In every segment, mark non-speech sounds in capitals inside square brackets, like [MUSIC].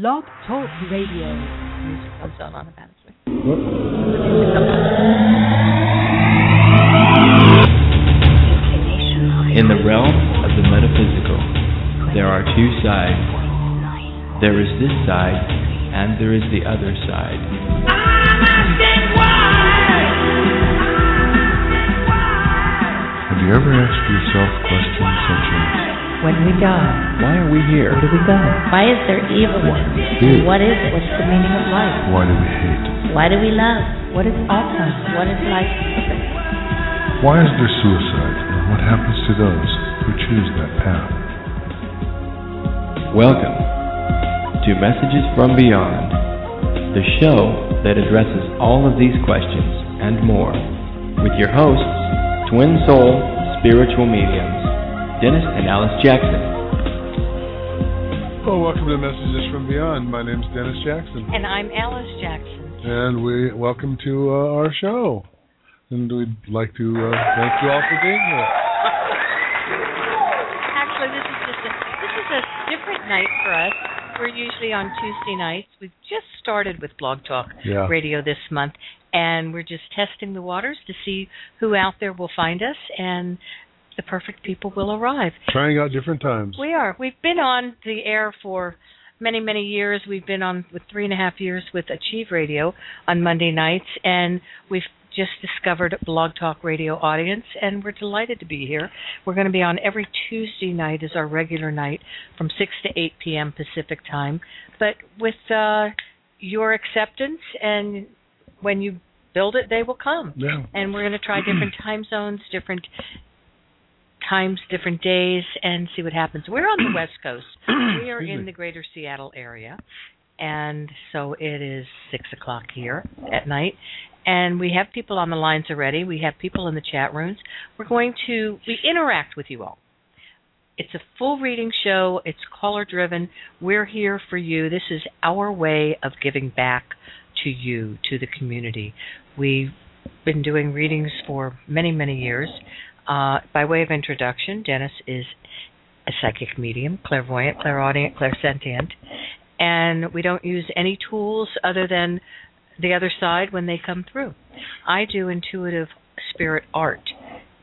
Blog Talk Radio. Music comes on automatically. In the realm of the metaphysical, there are two sides. There is this side, and there is the other side. Have you ever asked yourself questions such as, When we die, Why are we here? where do we go? Why is there evil? Fear. What is it? What's the meaning of life? why do we hate? Why do we love? What is Alzheimer's? What is life? Why is there suicide? And what happens to those who choose that path? Welcome to Messages from Beyond, the show that addresses all of these questions and more, with your hosts, twin soul spiritual mediums, Dennis and Alice Jackson. Well, welcome to Messages from Beyond. My name is Dennis Jackson, And I'm Alice Jackson. and we welcome to uh, our show. And we'd like to uh, thank you all for being here. Actually, this is just a this is a different night for us. We're usually on Tuesday nights. We've just started with Blog Talk Yeah. Radio this month, and we're just testing the waters to see who out there will find us, and the perfect people will arrive. Trying out different times. We are. We've been on the air for many, many years. We've been on with three and a half years with Achieve Radio on Monday nights, and we've just discovered Blog Talk Radio audience, and we're delighted to be here. We're going to be on every Tuesday night as our regular night from 6 to 8 p.m. Pacific time. But with uh, your acceptance and when you build it, they will come Yeah. and we're going to try different time zones, different times, different days, and see what happens. We're on the [CLEARS THROAT] West Coast. We are in the greater Seattle area, and so it is six o'clock here at night. And we have people on the lines already. We have people in the chat rooms. We're going to we interact with you all. It's a full reading show. It's caller driven. We're here for you. This is our way of giving back to you, to the community. We've been doing readings for many, many years. Uh, by way of introduction, Dennis is a psychic medium, clairvoyant, clairaudient, clairsentient, and we don't use any tools other than the other side when they come through. I do intuitive spirit art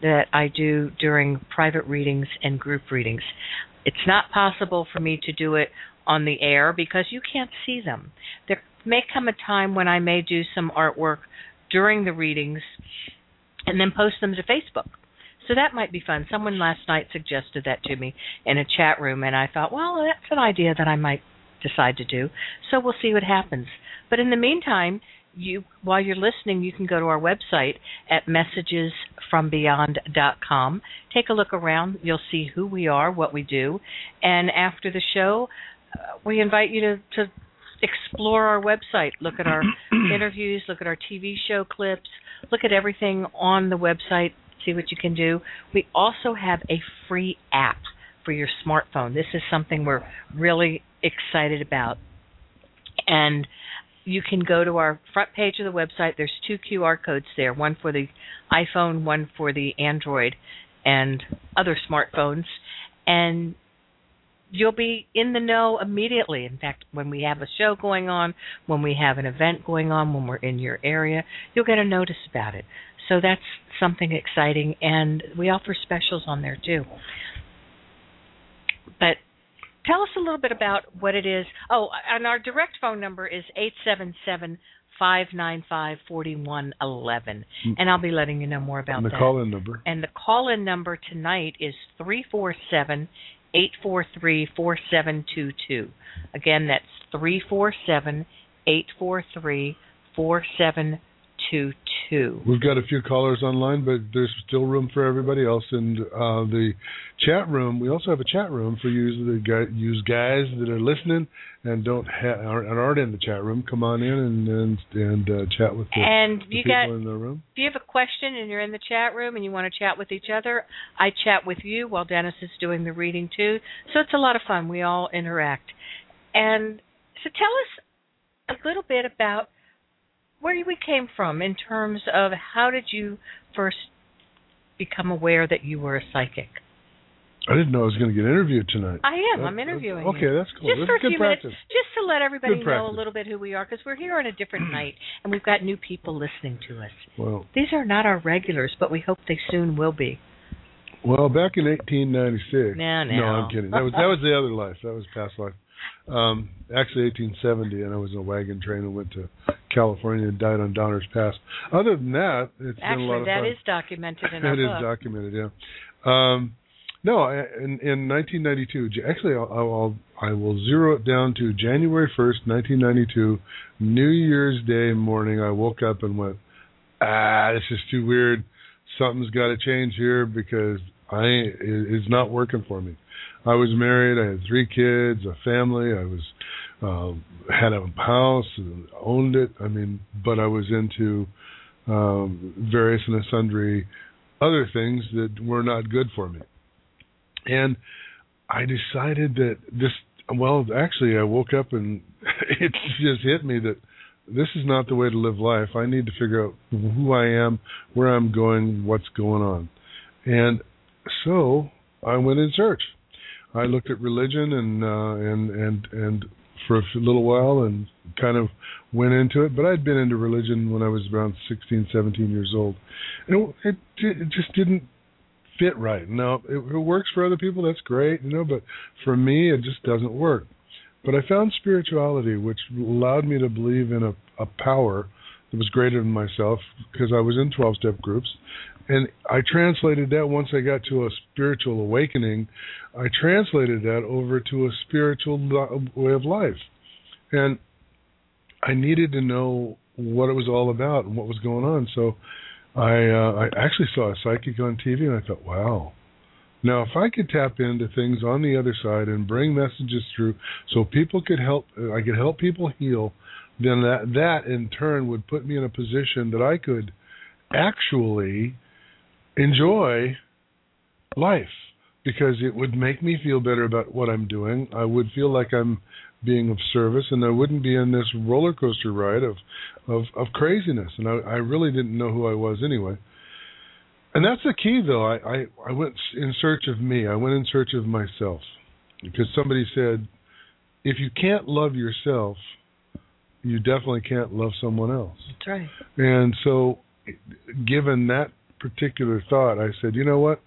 that I do during private readings and group readings. It's not possible for me to do it on the air because you can't see them. There may come a time when I may do some artwork during the readings and then post them to Facebook. So that might be fun. Someone last night suggested that to me in a chat room, and I thought, well, that's an idea that I might decide to do. So we'll see what happens. But in the meantime, you while you're listening, you can go to our website at messagesfrombeyond.com. Take a look around. You'll see who we are, what we do, and after the show, uh, we invite you to, to explore our website. Look at our [CLEARS THROAT] interviews. Look at our TV show clips. Look at everything on the website. See what you can do. We also have a free app for your smartphone. This is something we're really excited about. And you can go to our front page of the website. There's two QR codes there, one for the iPhone, one for the Android and other smartphones. And you'll be in the know immediately. In fact, when we have a show going on, when we have an event going on, when we're in your area, you'll get a notice about it. So that's something exciting, and we offer specials on there too. But tell us a little bit about what it is. Oh, and our direct phone number is eight seven seven five nine five forty one eleven, mm. and I'll be letting you know more about that. And the that. call-in number. And the call in number tonight is 347 843 4722. Again, that's 347 843 4722. We've got a few callers online, but there's still room for everybody else. And uh, the chat room, we also have a chat room for you, the use guys that are listening and don't ha- aren't, aren't in the chat room. Come on in and and, and uh, chat with the, And the you people got in the room. if you have a question and you're in the chat room and you want to chat with each other, I chat with you while Dennis is doing the reading too. So it's a lot of fun. We all interact. And so tell us a little bit about where we came from in terms of how did you first become aware that you were a psychic? I didn't know I was going to get interviewed tonight. I am. That- I'm interviewing Okay, that's cool. Just That's for a good few practice. minutes, just to let everybody Good know practice. a little bit who we are, because we're here on a different [CLEARS THROAT] night, and we've got new people listening to us. Well, These are not our regulars, but we hope they soon will be. well, back in 1896. No, no. No, I'm kidding. That was that was the other life. That was past life. Um, actually, 1870, and I was in a wagon train and went to California and died on Donner's Pass. Other than that, it's been a lot Actually, of that fun. is documented in [LAUGHS] our That is book. documented, yeah. Um, no, I- in, in 1992, actually, I'll, I'll I will zero it down to January 1st, 1992, New Year's Day morning. I woke up and went, ah, this is too weird. Something's got to change here because I it, it's not working for me. I was married. I had three kids, a family. I was uh, had a house, and owned it. I mean, but I was into um, various and sundry other things that were not good for me. And I decided that this, well, actually, I woke up and [LAUGHS] it just hit me that this is not the way to live life. I need to figure out who I am, where I'm going, what's going on. And so I went in search. I looked at religion and uh, and and and for a little while and kind of went into it. But I'd been into religion when I was around 16, 17 years old, and it it, just didn't fit right. Now it, it works for other people, that's great, you know. But for me, it just doesn't work. But I found spirituality, which allowed me to believe in a, a power that was greater than myself, because I was in 12 step groups. And I translated that once I got to a spiritual awakening, I translated that over to a spiritual way of life. And I needed to know what it was all about and what was going on. So I uh, I actually saw a psychic on TV and I thought, wow. Now, if I could tap into things on the other side and bring messages through, so people could help, I could help people heal, then that that in turn would put me in a position that I could actually enjoy life because it would make me feel better about what I'm doing. I would feel like I'm being of service, and I wouldn't be in this roller coaster ride of of, of craziness. And I, I really didn't know who I was anyway. And that's the key, though. I, I I went in search of me. I went in search of myself because somebody said, if you can't love yourself, you definitely can't love someone else. That's right. And so, given that particular thought, I said, you know what?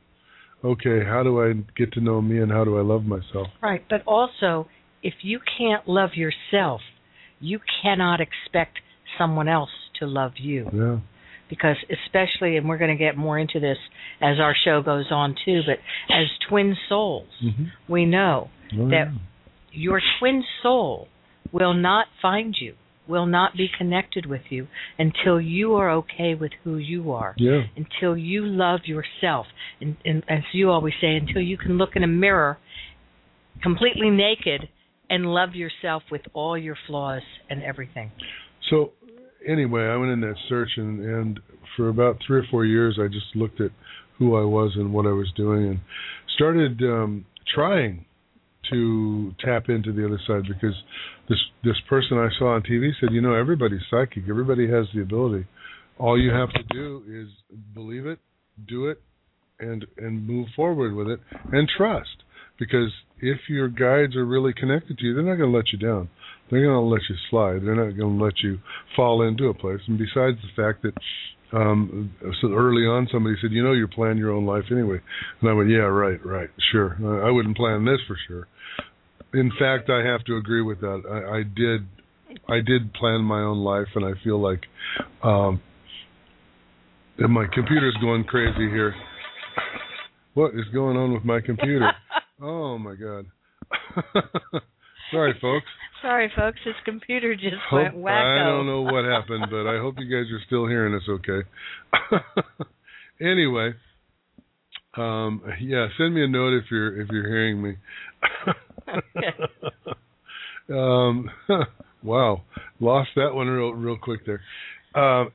Okay, how do I get to know me and how do I love myself? Right. But also, if you can't love yourself, you cannot expect someone else to love you. Yeah. Because, especially, and we're going to get more into this as our show goes on too, but as twin souls, Mm-hmm. we know Oh, that your twin soul will not find you, will not be connected with you until you are okay with who you are. yeah. until you love yourself and, and as you always say until you can look in a mirror completely naked and love yourself with all your flaws and everything So anyway, I went in that search and and for about three or four years, I just looked at who I was and what I was doing, and started um, trying to tap into the other side because this this person I saw on TV said, you know, everybody's psychic, everybody has the ability. All you have to do is believe it, do it, and and move forward with it, and trust. Because if your guides are really connected to you, they're not going to let you down. They're going to let you slide. They're not going to let you fall into a place. And besides the fact that um so early on somebody said, "You know, you plan your own life anyway," and I went, "Yeah, right, right, sure. I wouldn't plan this for sure." In fact, I have to agree with that. I, I did, I did plan my own life, and I feel like, um, and my computer's going crazy here. What is going on with my computer? [LAUGHS] Oh my god. [LAUGHS] Sorry, folks. sorry folks his computer just Hope- went wacko I don't know what happened, but I hope you guys are still hearing us okay. [LAUGHS] anyway, um, yeah, send me a note if you're if you're hearing me. [LAUGHS] um, [LAUGHS] wow, lost that one real real quick there. Uh,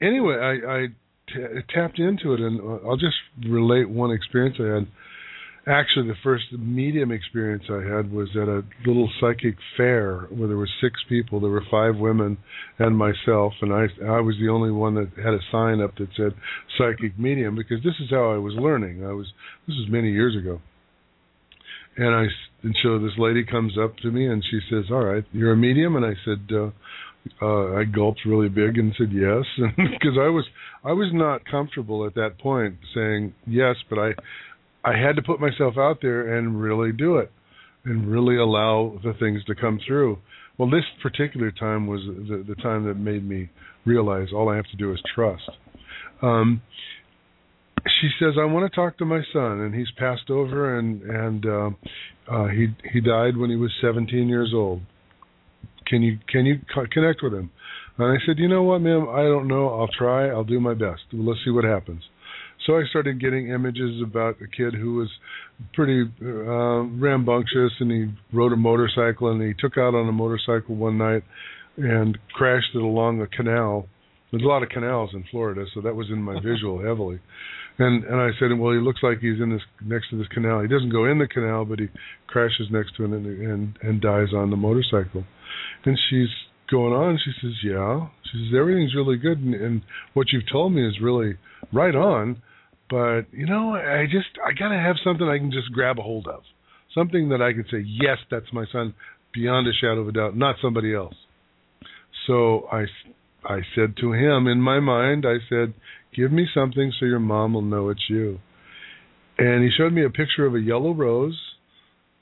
anyway, I, I t- tapped into it, and I'll just relate one experience I had. Actually, the first medium experience I had was at a little psychic fair where there were six people. There were five women and myself, and I I was the only one that had a sign up that said psychic medium because this is how I was learning. I was this was many years ago, and I and so this lady comes up to me and she says, "All right, you're a medium," and I said. uh uh, I gulped really big and said yes, [LAUGHS] because I was I was not comfortable at that point saying yes, but I I had to put myself out there and really do it, and really allow the things to come through. Well, this particular time was the the time that made me realize all I have to do is trust. Um, she says, "I want to talk to my son, and he's passed over, and and uh, uh, he he died when he was 17 years old." Can you can you co- connect with him? And I said, you know what, ma'am, I don't know. I'll try. I'll do my best. Let's see what happens. So I started getting images about a kid who was pretty uh, rambunctious, and he rode a motorcycle, and he took out on a motorcycle one night and crashed it along a canal. There's a lot of canals in Florida, so that was in my [LAUGHS] visual heavily. And and I said, well, he looks like he's in this next to this canal. He doesn't go in the canal, but he crashes next to it and and, and dies on the motorcycle. And she's going on. She says, "Yeah." She says, "Everything's really good, and, and what you've told me is really right on. But you know, I just I gotta have something I can just grab a hold of, something that I can say, yes, that's my son, beyond a shadow of a doubt, not somebody else." So I I said to him in my mind, I said, "Give me something so your mom will know it's you." And he showed me a picture of a yellow rose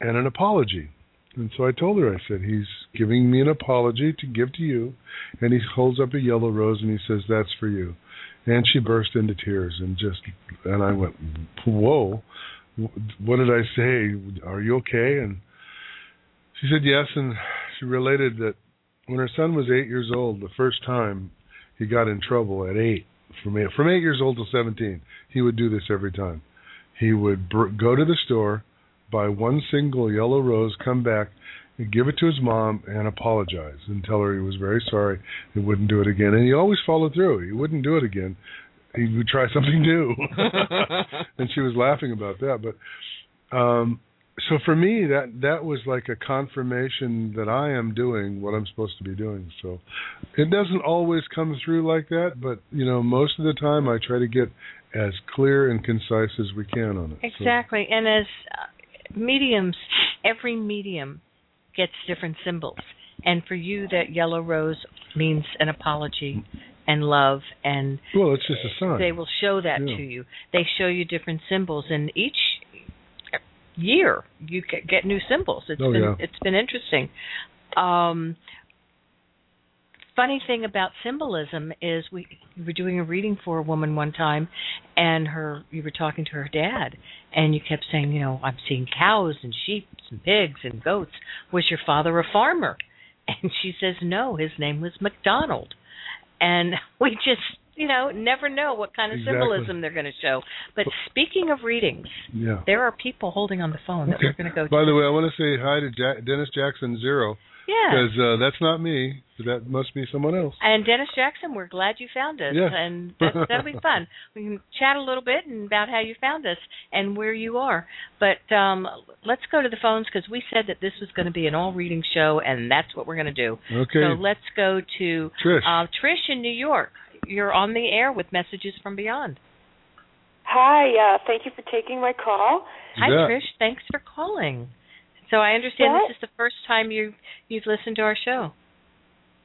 and an apology. And so I told her, I said, he's giving me an apology to give to you. And he holds up a yellow rose and he says, that's for you. And she burst into tears and just, and I went, whoa, what did I say? Are you okay? And she said yes. And she related that when her son was eight years old, the first time he got in trouble at eight, from eight, from eight years old to 17, he would do this every time. He would br- go to the store, buy one single yellow rose, come back, and give it to his mom and apologize and tell her he was very sorry and wouldn't do it again. And he always followed through. He wouldn't do it again. He would try [LAUGHS] something new. [LAUGHS] and she was laughing about that. But um so for me that that was like a confirmation that I am doing what I'm supposed to be doing. So it doesn't always come through like that, but you know, most of the time I try to get as clear and concise as we can on it. So- Exactly. And as uh, mediums, every medium gets different symbols. And for you, that yellow rose means an apology and love, and well, it's just a sign. they will show that Yeah. to you. They show you different symbols, and each year you get, get new symbols. It's Oh, been yeah. it's been interesting. Um, funny thing about symbolism is we, we were doing a reading for a woman one time and her you were talking to her dad and you kept saying you know i'm seeing cows and sheep and pigs and goats was your father a farmer [LAUGHS] and she says no his name was mcdonald and [LAUGHS] we just you know never know what kind of Exactly. symbolism they're going to show but speaking of readings yeah. there are people holding on the phone that Okay. we're going to go By to the way, I want to say hi to Jack, Dennis Jackson Zero yeah because uh, that's not me. That must be someone else. And Dennis Jackson, we're glad you found us, Yeah. and [LAUGHS] that, that'll be fun. We can chat a little bit and about how you found us and where you are. But um, let's go to the phones because we said that this was going to be an all-reading show, and that's what we're going to do. Okay, So let's go to Trish. uh, Trish in New York. You're on the air with Messages from Beyond. Hi, uh, thank you for taking my call. Hi, Yeah. Trish. Thanks for calling. So I understand What? this is the first time you you've listened to our show.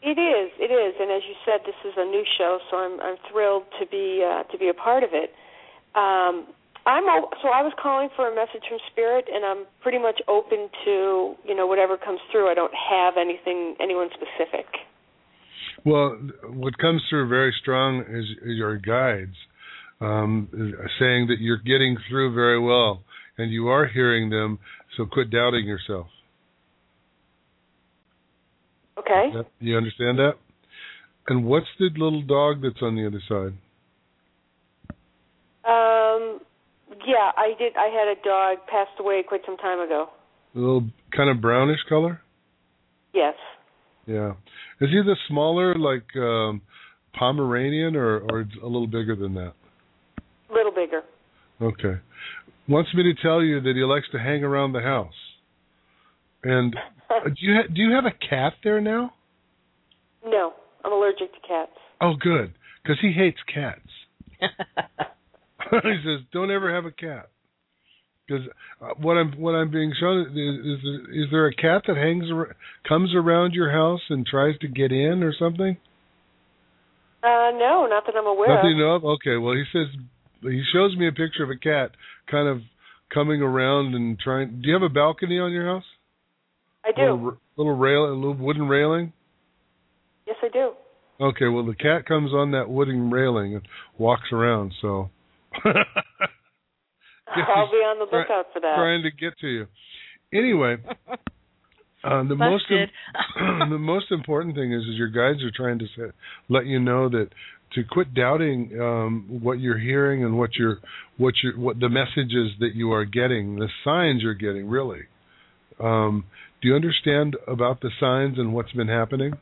It is, it is, and as you said, this is a new show, so I'm I'm thrilled to be uh, to be a part of it. Um, I'm o- so I was calling for a message from Spirit, and I'm pretty much open to you know whatever comes through. I don't have anything anyone specific. Well, what comes through very strong is, is your guides um, saying that you're getting through very well and you are hearing them. So quit doubting yourself. Okay. You understand that? And what's the little dog that's on the other side? Um, yeah, I did. I had a dog passed away quite some time ago. A little kind of brownish color. Yes. Yeah. Is he the smaller, like um, Pomeranian, or or a little bigger than that? A little bigger. Okay. wants me to tell you that he likes to hang around the house. And [LAUGHS] do you ha- do you have a cat there now? no, I'm allergic to cats. Oh, good, because he hates cats. [LAUGHS] [LAUGHS] he says, "Don't ever have a cat." Because uh, what I'm what I'm being shown is, is is there a cat that hangs comes around your house and tries to get in or something? Uh, no, not that I'm aware Nothing of. you know of? Okay. Well, he says he shows me a picture of a cat kind of coming around and trying. Do you have a balcony on your house? I do. Little, little rail, a little wooden railing. Yes, I do. Okay. Well, the cat comes on that wooden railing and walks around. So. [LAUGHS] I'll be on the lookout for that. Trying to get to you. Anyway, [LAUGHS] uh, the most Busted. [CLEARS THROAT] the most important thing is is your guides are trying to say, let you know that to quit doubting um, what you're hearing and what you're what you what the messages that you are getting, the signs you're getting. Really, um, do you understand about the signs and what's been happening?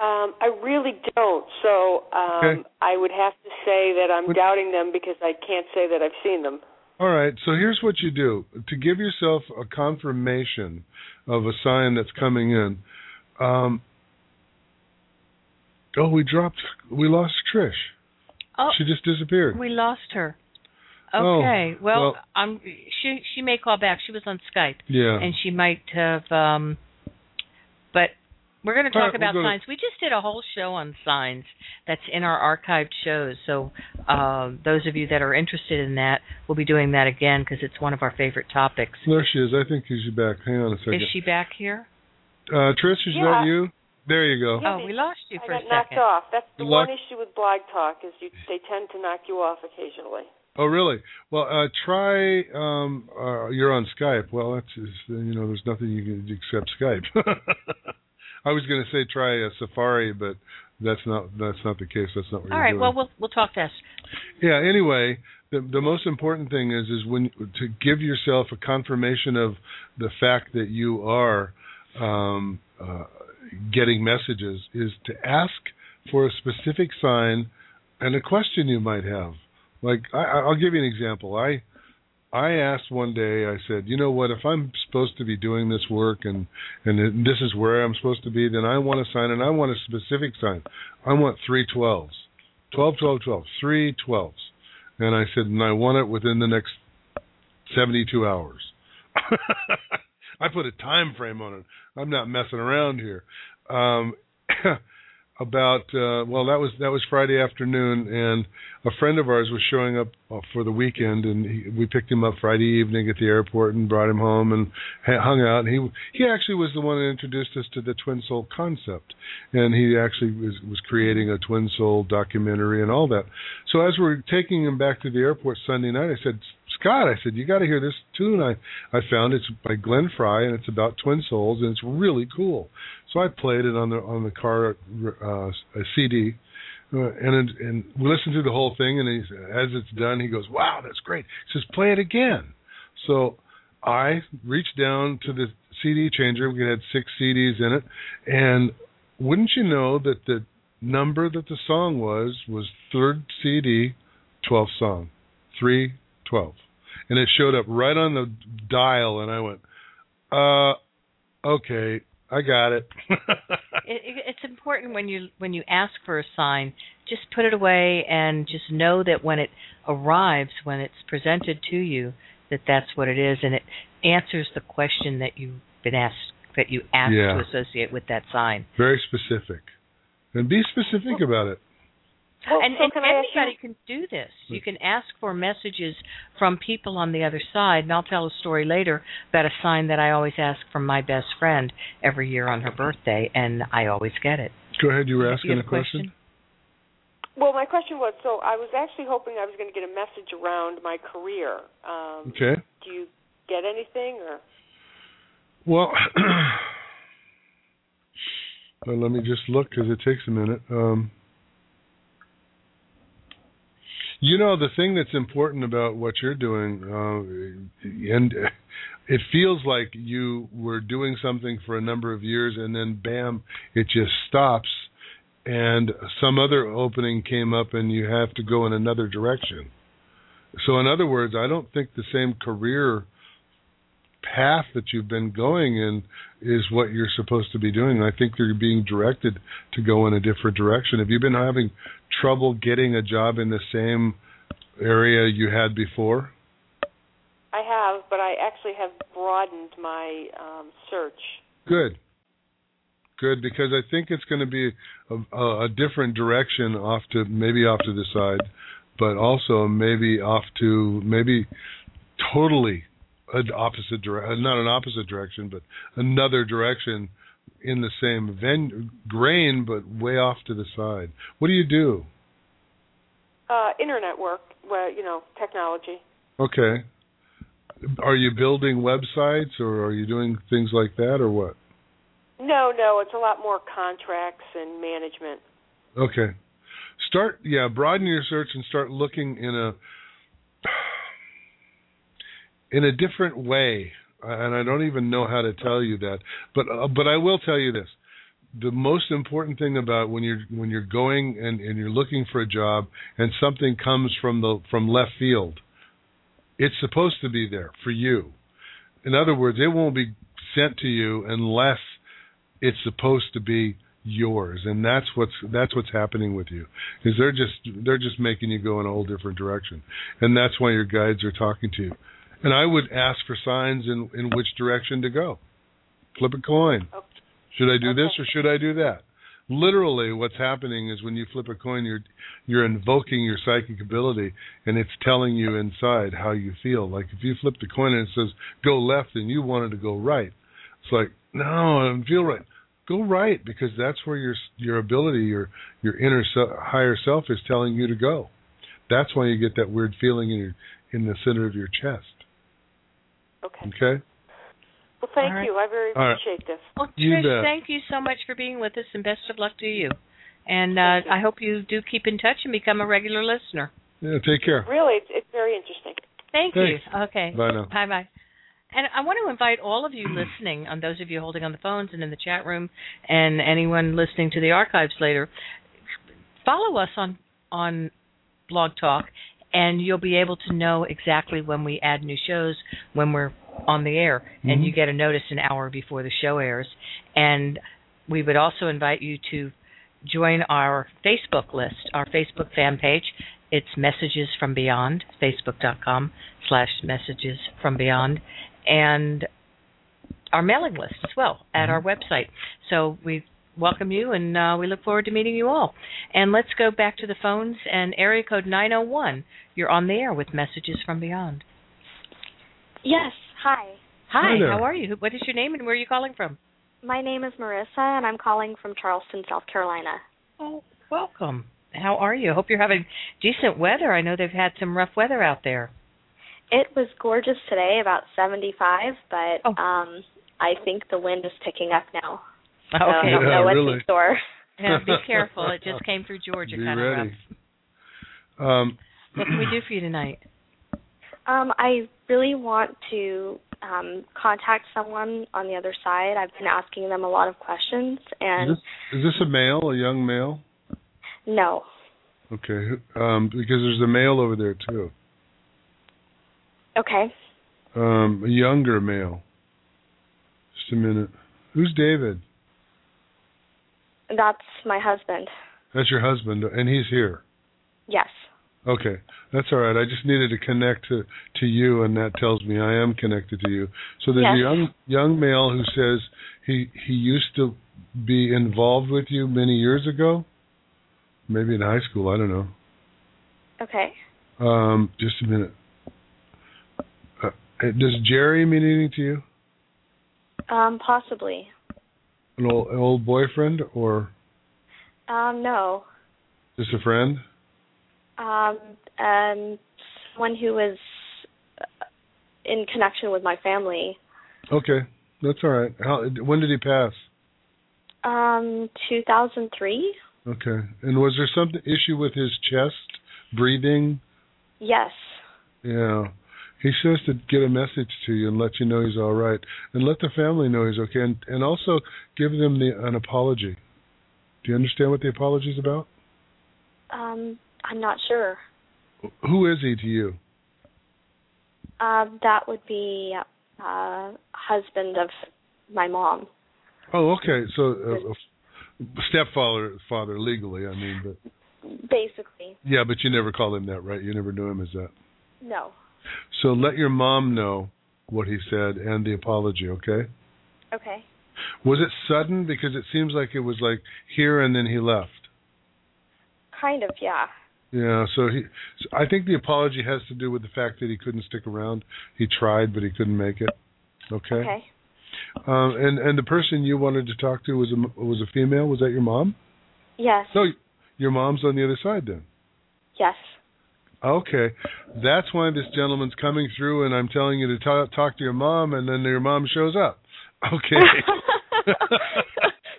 Um, I really don't. So um, Okay. I would have to say that I'm Would- doubting them because I can't say that I've seen them. All right, so here's what you do to give yourself a confirmation of a sign that's coming in. Um, oh, we dropped, we lost Trish. oh, She just disappeared. we lost her. Oh, Okay. well, well- um, she she may call back. She was on Skype, yeah. and she might have. um But we're going to talk right, we'll about go to- signs. We just did a whole show on signs. That's in our archived shows. So um, those of you that are interested in that, we'll be doing that again because it's one of our favorite topics. there she is. I think she's back. Hang on a second. Is she back here? uh, Trish, is Yeah. that you? There you go. Yeah, oh, we lost you I for a got knocked second. off. That's the You one lost- issue with Blog Talk is you they tend to knock you off occasionally. Oh, really? Well, uh, try. Um, uh, you're on Skype. Well, that's is, you know, there's nothing you can except Skype. [LAUGHS] I was going to say try a Safari, but that's not that's not the case. That's not what All right. doing. Well, we'll we'll talk this. Yeah. Anyway, the the most important thing is is when to give yourself a confirmation of the fact that you are um, uh, getting messages is to ask for a specific sign and a question you might have. Like I, I'll give you an example. I I asked one day. I said, you know what? If I'm supposed to be doing this work and and this is where I'm supposed to be, then I want a sign and I want a specific sign. I want three twelves, twelve, twelve, twelve, three twelves. And I said, and I want it within the next 72 hours. [LAUGHS] I put a time frame on it. I'm not messing around here. Um, [LAUGHS] about uh, well, that was that was Friday afternoon, and a friend of ours was showing up for the weekend, and he, we picked him up Friday evening at the airport and brought him home and hung out. And he he actually was the one that introduced us to the twin soul concept, and he actually was was creating a twin soul documentary and all that. So as we're taking him back to the airport Sunday night, I said, Scott, I said you got to hear this tune. I I found it's by Glenn Frey, and it's about twin souls, and it's really cool. So I played it on the on the car uh, a CD, uh, and and we listened to the whole thing. And he, as it's done, he goes, "Wow, that's great." He says, "Play it again." So I reached down to the CD changer. We had six CDs in it, and wouldn't you know that the number that the song was was third CD, twelfth song, three twelve, and it showed up right on the dial, and I went, "Uh, okay." I got it. [LAUGHS] it, it, it's important when you when you ask for a sign, just put it away and just know that when it arrives, when it's presented to you, that that's what it is, and it answers the question that you've been asked that you asked Yeah. to associate with that sign. Very specific. And be specific about it. Well, and so and can I you- anybody can do this. You can ask for messages from people on the other side, and I'll tell a story later about a sign that I always ask from my best friend every year on her birthday, and I always get it. Go ahead. You were asking have a question. Well, my question was so I was actually hoping I was going to get a message around my career. Um, Okay. Do you get anything or? Well, [CLEARS THROAT] well, let me just look because it takes a minute. Um, you know, the thing that's important about what you're doing, uh, and it feels like you were doing something for a number of years, and then bam, it just stops, and some other opening came up, and you have to go in another direction. So, in other words, I don't think the same career path that you've been going in is what you're supposed to be doing. I think you're being directed to go in a different direction. Have you been having trouble getting a job in the same area you had before? I have, but I actually have broadened my um, search. Good. Good, because I think it's going to be a, a, a different direction off to maybe off to the side, but also maybe off to maybe totally an opposite direction, not an opposite direction, but another direction in the same ven- grain, but way off to the side. What do you do? Uh, internet work, well, you know, technology. Okay. Are you building websites or are you doing things like that or what? No, no, it's a lot more contracts and management. Okay. Start yeah, broaden your search and start looking in a [SIGHS] in a different way. And I don't even know how to tell you that, but uh, but I will tell you this: the most important thing about when you're when you're going and, and you're looking for a job and something comes from the from left field, it's supposed to be there for you. In other words, it won't be sent to you unless it's supposed to be yours. And that's what's that's what's happening with you is they're just they're just making you go in a whole different direction. And that's why your guides are talking to you and i would ask for signs in in which direction to go. Flip a coin. Okay. should i do this or should i do that? Literally what's happening is when you flip a coin you're you're invoking your psychic ability and it's telling you inside how you feel. Like if you flip the coin and it says go left and you wanted to go right it's like no i don't feel right. Go right because that's where your your ability your your inner higher self is telling you to go. That's why you get that weird feeling in your in the center of your chest Okay. okay Well, thank All right. you. I very All right. appreciate this. Well, You Trish, bet. thank you so much for being with us, and best of luck to you. And uh, you. I hope you do keep in touch and become a regular listener. yeah take care Really, it's, it's very interesting. Thank Thanks. you. Okay. Bye now. Bye bye. And I want to invite all of you listening, on those of you holding on the phones and in the chat room, and anyone listening to the archives later, follow us on on Blog Talk, and you'll be able to know exactly when we add new shows, when we're on the air, and Mhm. you get a notice an hour before the show airs. And we would also invite you to join our Facebook list, our Facebook fan page. It's Messages from Beyond, facebook.com slash Messages from Beyond, and our mailing list as well at our website. So we welcome you, and uh, we look forward to meeting you all. And let's go back to the phones and area code 901. You're on the air with Messages from Beyond. Yes. Hi. Hi, Hi how are you? What is your name and where are you calling from? My name is Marissa, and I'm calling from Charleston, South Carolina. Oh, welcome. How are you? Hope you're having decent weather. I know they've had some rough weather out there. It was gorgeous today, about 75, but Oh. um I think the wind is picking up now. So Okay. I don't Yeah, know what's really. store. [LAUGHS] Yeah, be careful. It just came through Georgia Be kind of ready. rough. um What can we do for you tonight? [CLEARS THROAT] Um, I really want to um, contact someone on the other side. I've been asking them a lot of questions, and is this, is this a male a young male no, okay um because there's a male over there too okay. um a younger male just a minute who's david That's my husband. That's your husband, and he's here. Yes. Okay, that's all right. I just needed to connect to to you, and that tells me I am connected to you. So there's a Yes. young young male who says he he used to be involved with you many years ago, maybe in high school. I don't know. Okay. Um, just a minute. Uh, does Jerry mean anything to you? Um, possibly. An old an old boyfriend or Um, no. just a friend? Um, and someone who was uh, in connection with my family. Okay, that's all right. How when did he pass? Um, 2003. Okay. And was there some issue with his chest, breathing? Yes. Yeah. He says to get a message to you and let you know he's all right, and let the family know he's okay, and, and also give them the, an apology. Do you understand what the apology is about? Um, I'm not sure. Who is he to you? Um, that would be uh, husband of my mom. Oh, okay. So uh, uh, stepfather, father legally. I mean, but Basically, yeah, but you never called him that, right? You never knew him as that. no. So let your mom know what he said and the apology. Okay. Okay. Was it sudden? Because it seems like it was like here and then he left. Kind of, yeah. Yeah, so he. So I think the apology has to do with the fact that he couldn't stick around. He tried, but he couldn't make it. Okay. Okay. Um, and and the person you wanted to talk to was a was a female. Was that your mom? Yes. No, your mom's on the other side then. Yes. Okay, that's why this gentleman's coming through, and I'm telling you to talk talk to your mom, and then your mom shows up. [LAUGHS] Okay. [LAUGHS]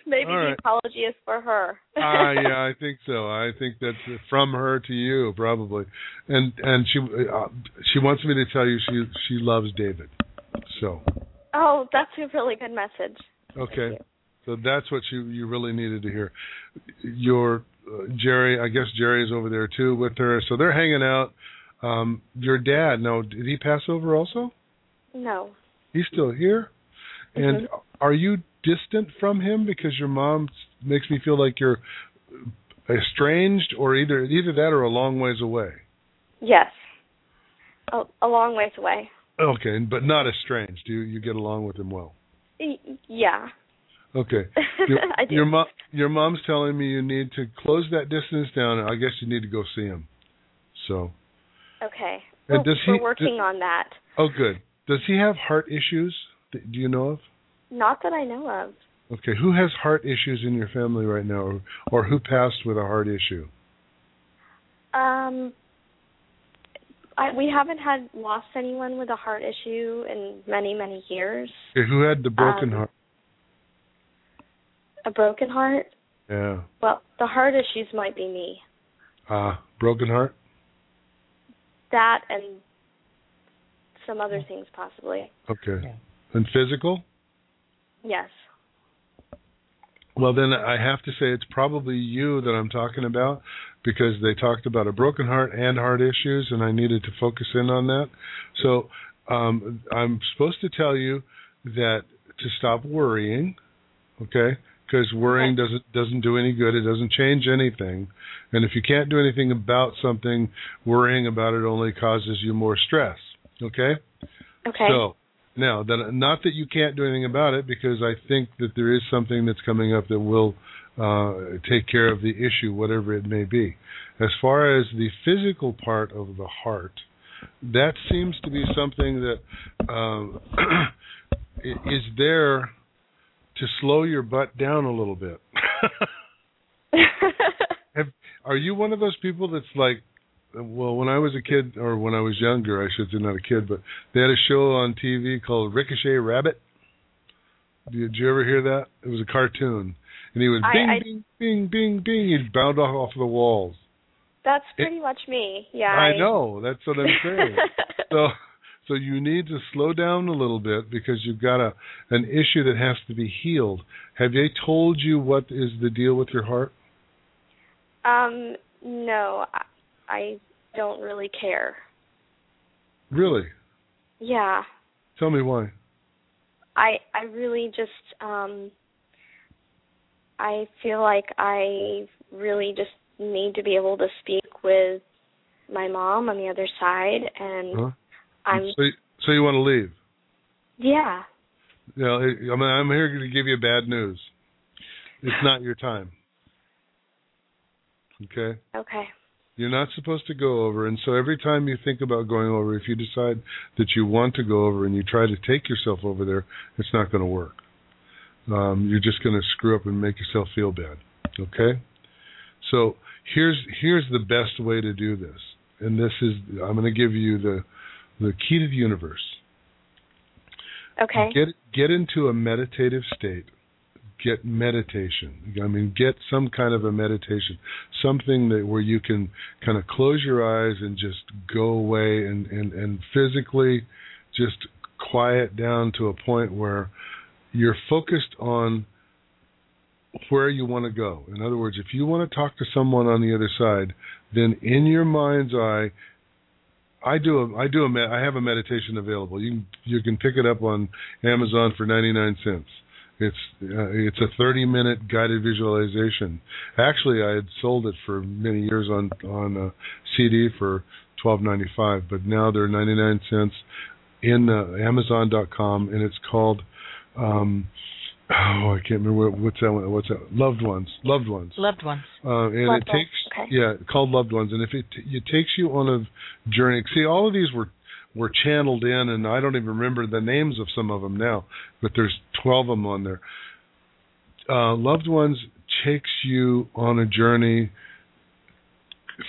Maybe the apology is for her. Ah, yeah, I [LAUGHS] think so. I think that's from her to you, probably. And and she uh, she wants me to tell you she she loves David. So Oh, that's a really good message. okay, so that's what you you really needed to hear. Your uh, Jerry, I guess Jerry's over there too with her. So they're hanging out. Um, your dad, no, did he pass over also? No. He's still here. And are you distant from him because your mom makes me feel like you're estranged, or either either that or a long ways away? Yes. A, a long ways away. Okay, but not estranged. Do you you get along with him well. Yeah. Okay. [LAUGHS] Your, your mom your mom's telling me you need to close that distance down. and I guess you need to go see him. So, Okay. And Well, does we're he- working do- on that. oh good. Does he have heart issues? that- Do you know of? Not that I know of. Okay, who has heart issues in your family right now, or, or who passed with a heart issue? Um, I, we haven't had lost anyone with a heart issue in many, many years. Okay, who had the broken Um, heart? A broken heart? Yeah. Well, the heart issues might be me. Ah, broken heart. That and some other things possibly. Okay. Yeah. And physical? Yes. Well, then I have to say it's probably you that I'm talking about because they talked about a broken heart and heart issues, and I needed to focus in on that. So um, I'm supposed to tell you that to stop worrying, okay? Because worrying doesn't doesn't do any good. It doesn't change anything, and if you can't do anything about something, worrying about it only causes you more stress. Okay. Okay. So now, that not that you can't do anything about it, because I think that there is something that's coming up that will uh, take care of the issue, whatever it may be. As far as the physical part of the heart, that seems to be something that [CLEARS THROAT] i- is there to slow your butt down a little bit. [LAUGHS] Have, are you one of those people that's like, well, when I was a kid, or when I was younger, I should say not a kid, but they had a show on TV called Ricochet Rabbit. Did you ever hear that? It was a cartoon, and he would I- bing, I- bing, bing, bing, bing. He'd bound off off the walls. That's pretty much me. Yeah. I know. That's what I'm saying. [LAUGHS] so, so you need to slow down a little bit because you've got a an issue that has to be healed. Have they told you what is the deal with your heart? um, no, I, I don't really care. Really? Yeah. Tell me why. I I really just um I feel like I really just need to be able to speak with my mom on the other side and Huh? I'm So, you- so you want to leave? yeah. You know, I mean, I'm here to give you bad news. It's not your time. Okay? Okay. You're not supposed to go over, and so every time you think about going over, if you decide that you want to go over and you try to take yourself over there, it's not going to work. Um, you're just going to screw up and make yourself feel bad. Okay? So here's here's the best way to do this, and this is I'm going to give you the the key to the universe. Okay. Get get into a meditative state. Get meditation. I mean, get some kind of a meditation, something that where you can kind of close your eyes and just go away and and and physically just quiet down to a point where you're focused on where you want to go. In other words, if you want to talk to someone on the other side, then in your mind's eye, I do a I do a I have a meditation available. You can, you can pick it up on Amazon for 99 cents. It's uh, it's a 30 minute guided visualization. Actually, I had sold it for many years on on a CD for 12.95, but now they're 99 cents in uh, Amazon.com, and it's called um, oh I can't remember what, what's that one, what's that loved ones loved ones Loved ones. uh, and Loved it takes okay. yeah called loved ones. And if it it takes you on a journey see all of these were were channeled in and I don't even remember the names of some of them now but there's 12 of them on there. Uh, loved ones takes you on a journey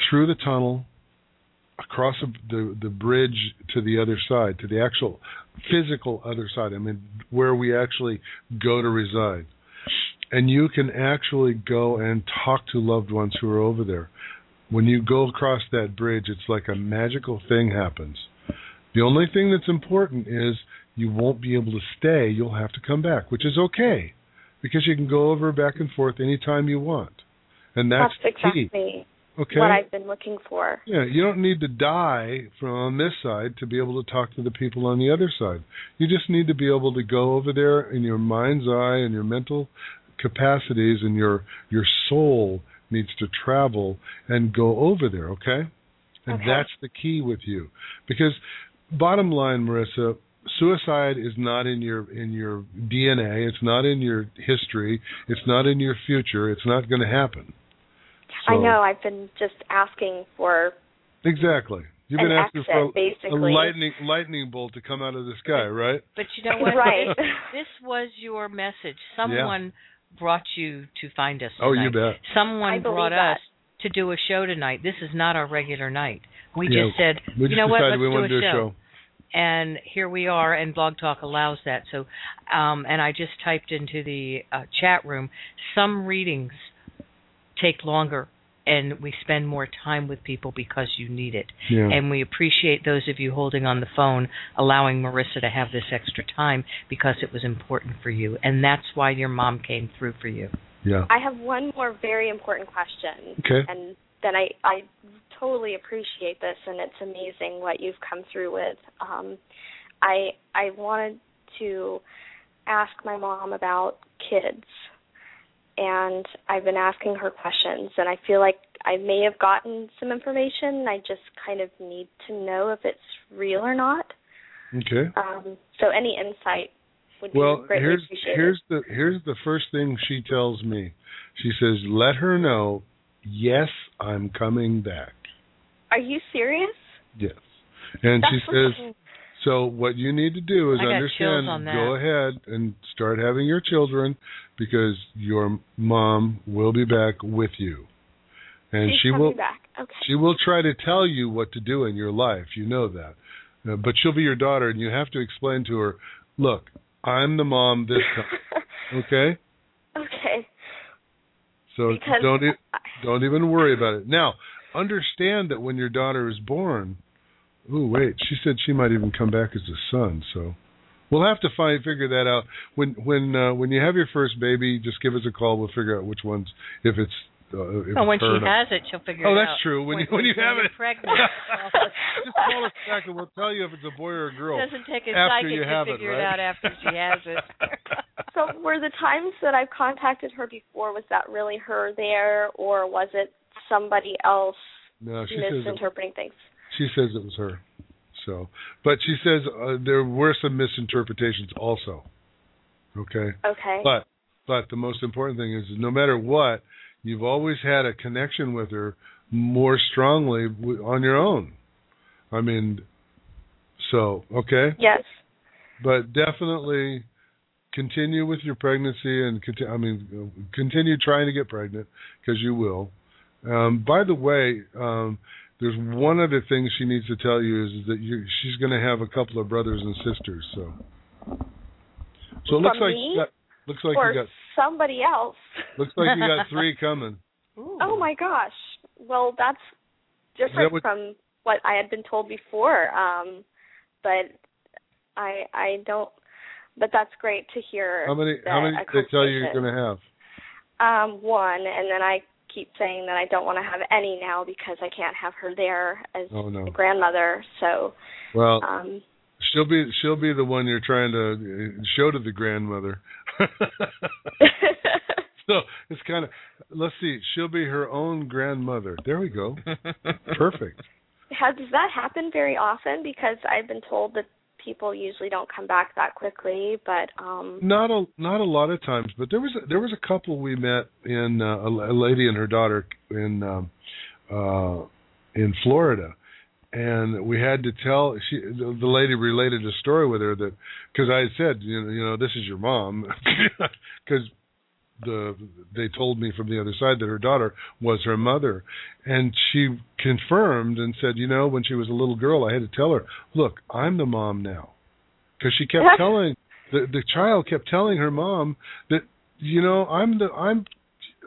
through the tunnel across the, the the bridge to the other side to the actual physical other side i mean where we actually go to reside and you can actually go and talk to loved ones who are over there. When you go across that bridge it's like a magical thing happens. The only thing that's important is you won't be able to stay. You'll have to come back which is okay because you can go over back and forth anytime you want. And that's, That's exactly okay? what I've been looking for. yeah, you don't need to die from on this side to be able to talk to the people on the other side. You just need to be able to go over there in your mind's eye and your mental capacities and your your soul needs to travel and go over there, okay? And Okay. that's the key with you. Because bottom line, Marissa, suicide is not in your in your DNA, it's not in your history, it's not in your future, it's not going to happen. I know I've been just asking for Exactly. You've been asking exit, for a, basically. a lightning lightning bolt to come out of the sky, right? But you know [LAUGHS] what? Right. This, this was your message. Someone brought you to find us. Oh, you bet. Someone brought that. us to do a show tonight. This is not our regular night. We Yeah, just said, We just you know what? decided Let's we do want a to do a show. show. And here we are, and Blog Talk allows that. So, um, and I just typed into the uh, chat room. Some readings take longer, and we spend more time with people because you need it. Yeah. And we appreciate those of you holding on the phone, allowing Marissa to have this extra time because it was important for you. And that's why your mom came through for you. yeah. I have one more very important question. Okay. And then I I totally appreciate this and it's amazing what you've come through with. Um I I wanted to ask my mom about kids. And I've been asking her questions and I feel like I may have gotten some information. I just kind of need to know if it's real or not. Okay. Um so any insight would Well, be greatly here's appreciated. here's the here's the first thing she tells me. She says, "Let her know, yes, I'm coming back." Are you serious? Yes. And she says, So what you need to do is understand. chills on that. Go ahead and start having your children because your mom will be back with you, and She's she will back. Okay. she will try to tell you what to do in your life. You know that, uh, but she'll be your daughter, and you have to explain to her, look, I'm the mom this time. [LAUGHS] Okay, okay. so Because don't e- don't even worry about it. Now, understand that when your daughter is born, ooh, wait, she said she might even come back as a son. So we'll have to find figure that out when when uh, when you have your first baby. Just give us a call. We'll figure out which ones if it's. Uh, if Oh, when she or has it, she'll figure Oh, it that's true. When you when you have you're it, pregnant, [LAUGHS] just call us back and we'll tell you if it's a boy or a girl. it doesn't take a psychic to have it, figure right? it out after she has it. [LAUGHS] [LAUGHS] so were the times that I've contacted her before was that really her there or was it somebody else No, she says it, misinterpreting things? she says it was her. So, but she says uh, there were some misinterpretations also. Okay. Okay. But but the most important thing is no matter what, you've always had a connection with her more strongly on your own. I mean, so okay, yes. but definitely continue with your pregnancy and I mean continue trying to get pregnant because you will. Um, by the way, um, there's one other thing she needs to tell you is that you, she's going to have a couple of brothers and sisters. So, so it looks From like me? you got, looks like or you got somebody else. [LAUGHS] Looks like you got [LAUGHS] three coming. Oh my gosh. Well, that's different that what- from what I had been told before. Um, but I I don't. But that's great to hear. How many? How many did they tell you you're going to have? Um, one, and then I keep saying that I don't want to have any now because I can't have her there as Oh no. a grandmother. So, Well, um, she'll be she'll be the one you're trying to uh, show to the grandmother. [LAUGHS] so it's kind of let's see. She'll be her own grandmother. There we go. [LAUGHS] Perfect. How does that happen very often? Because I've been told that people usually don't come back that quickly, but um Not a not a lot of times, but there was a, there was a couple we met in uh, a, a lady and her daughter in um, uh, in Florida, and we had to tell she the, the lady related a story with her that because I had said you know, you know this is your mom [LAUGHS] because the they told me from the other side that her daughter was her mother. And she confirmed and said you know when she was a little girl I had to tell her look I'm the mom now. Because she kept [LAUGHS] telling the the child kept telling her mom that you know I'm the I'm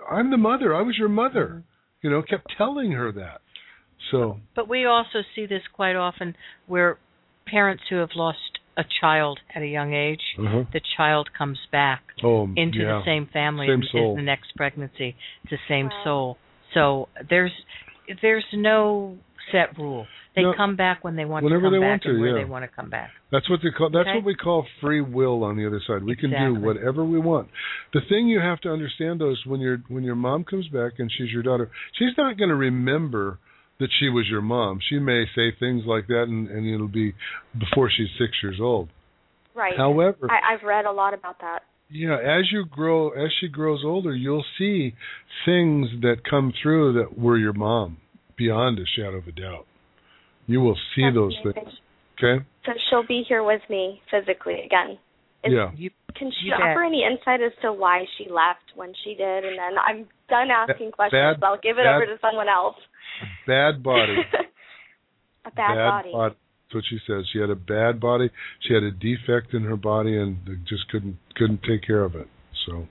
I'm the mother. I was your mother. Mm-hmm. You know kept telling her that. So But we also see this quite often where parents who have lost a child at a young age, uh-huh. the child comes back oh into yeah. the same family Same in, soul. in the next pregnancy. It's the same Wow. soul. So there's there's no set rule. They No. come back when they want Whenever to come they back want to, and where yeah. they want to come back. That's what they call. That's Okay. what we call free will on the other side. We can do whatever we want. The thing you have to understand though is when your when your mom comes back and she's your daughter, she's not going to remember that she was your mom. She may say things like that, and, and it'll be before she's six years old. right. However, I, I've read a lot about that. yeah, as you grow, as she grows older, you'll see things that come through that were your mom, beyond a shadow of a doubt. You will see That's those amazing. things. Okay. So she'll be here with me physically again. Is, yeah. You Can she You bet. offer any insight as to why she left when she did? And then I'm done asking questions. bad- I'll give it bad- over to someone else. Bad body. [LAUGHS] a bad, body. That's what she says. She had a bad body. She had a defect in her body, and just couldn't couldn't take care of it. So,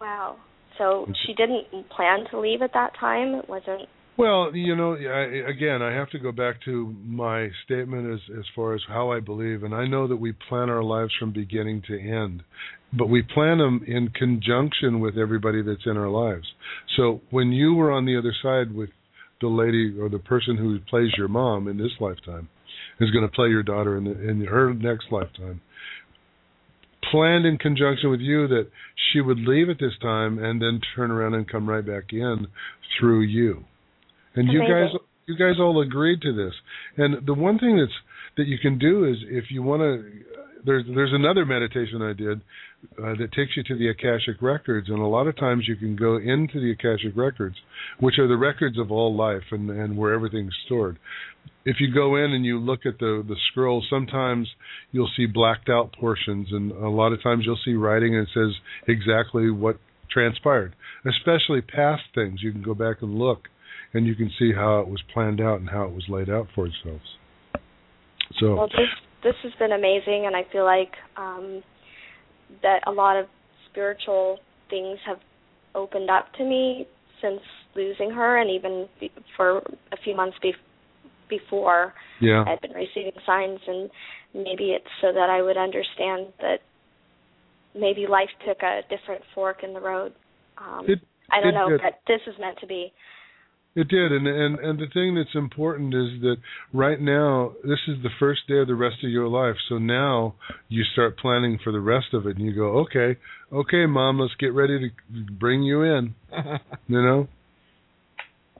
Wow. So she didn't plan to leave at that time. It wasn't. well, you know, I, again, I have to go back to my statement as as far as how I believe, and I know that we plan our lives from beginning to end, but we plan them in conjunction with everybody that's in our lives. So when you were on the other side with the lady or the person who plays your mom in this lifetime is going to play your daughter in the, in her next lifetime. Planned in conjunction with you that she would leave at this time and then turn around and come right back in through you. And you guys you guys all agreed to this. And the one thing that's that you can do is if you want to there's there's another meditation I did uh, that takes you to the Akashic records and a lot of times you can go into the Akashic records which are the records of all life and and where everything's stored. If you go in and you look at the the scroll sometimes you'll see blacked out portions and a lot of times you'll see writing and it says exactly what transpired, especially past things. You can go back and look and you can see how it was planned out and how it was laid out for itself. So this has been amazing, and I feel like um, that a lot of spiritual things have opened up to me since losing her, and even be, for a few months be, before yeah, I'd been receiving signs, and maybe it's so that I would understand that maybe life took a different fork in the road. Um, I don't know, but this is meant to be. It did, and and and the thing that's important is that right now this is the first day of the rest of your life. So now you start planning for the rest of it, and you go, okay, okay, mom, let's get ready to bring you in, [LAUGHS] you know,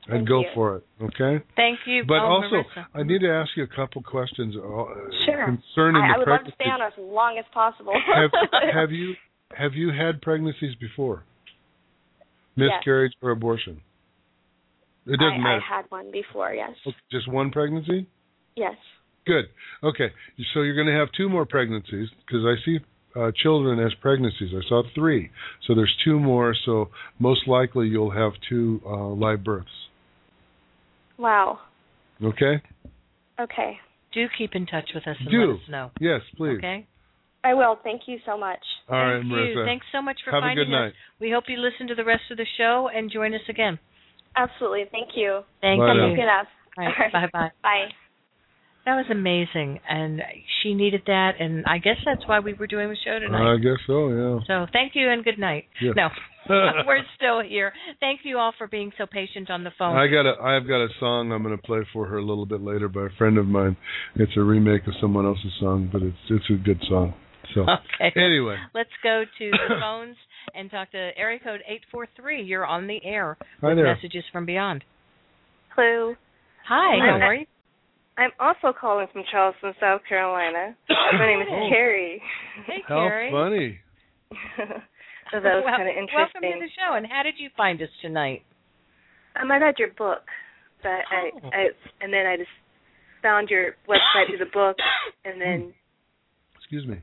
and Thank go you. for it, okay. Thank you. But also, Marissa. I need to ask you a couple questions uh, Sure. concerning I, I would love to stay on as long as possible. have [LAUGHS] have you have you had pregnancies before? Miscarriage or abortion? It doesn't I, matter. I had one before, yes. Okay, Just one pregnancy? Yes. Good. Okay. So you're going to have two more pregnancies because I see uh, children as pregnancies. I saw three. So there's two more. So most likely you'll have two uh, live births. Wow. Okay? Okay. do keep in touch with us and Do. let us know. Yes, please. Okay. I will. Thank you so much. All right, Thank you. Marissa. Thanks so much for Have a finding good night. us. We hope you listen to the rest of the show and join us again. Absolutely. Thank you. Thank Bye you. now. Thank you enough. All right. Bye bye. [LAUGHS] Bye. That was amazing, and she needed that, and I guess that's why we were doing the show tonight. I guess so, yeah. so thank you and good night. Yes. No. [LAUGHS] [LAUGHS] We're still here. Thank you all for being so patient on the phone. I got a I've got a song I'm going to play for her a little bit later by a friend of mine. It's a remake of someone else's song, but it's it's a good song. So okay. anyway, let's go to the [COUGHS] phones and talk to area code 843. You're on the air Hi with there. messages from beyond. Hello. Hi, Hi. how are you? I'm also calling from Charleston, South Carolina. [COUGHS] My name is Oh. Carrie. Hey, how Carrie. funny. [LAUGHS] so that was Well, kind of interesting. Welcome to interesting. the show. And how did you find us tonight? Um, I read your book, but I, Oh. I and then I just found your website through the book, and then [COUGHS] Excuse me.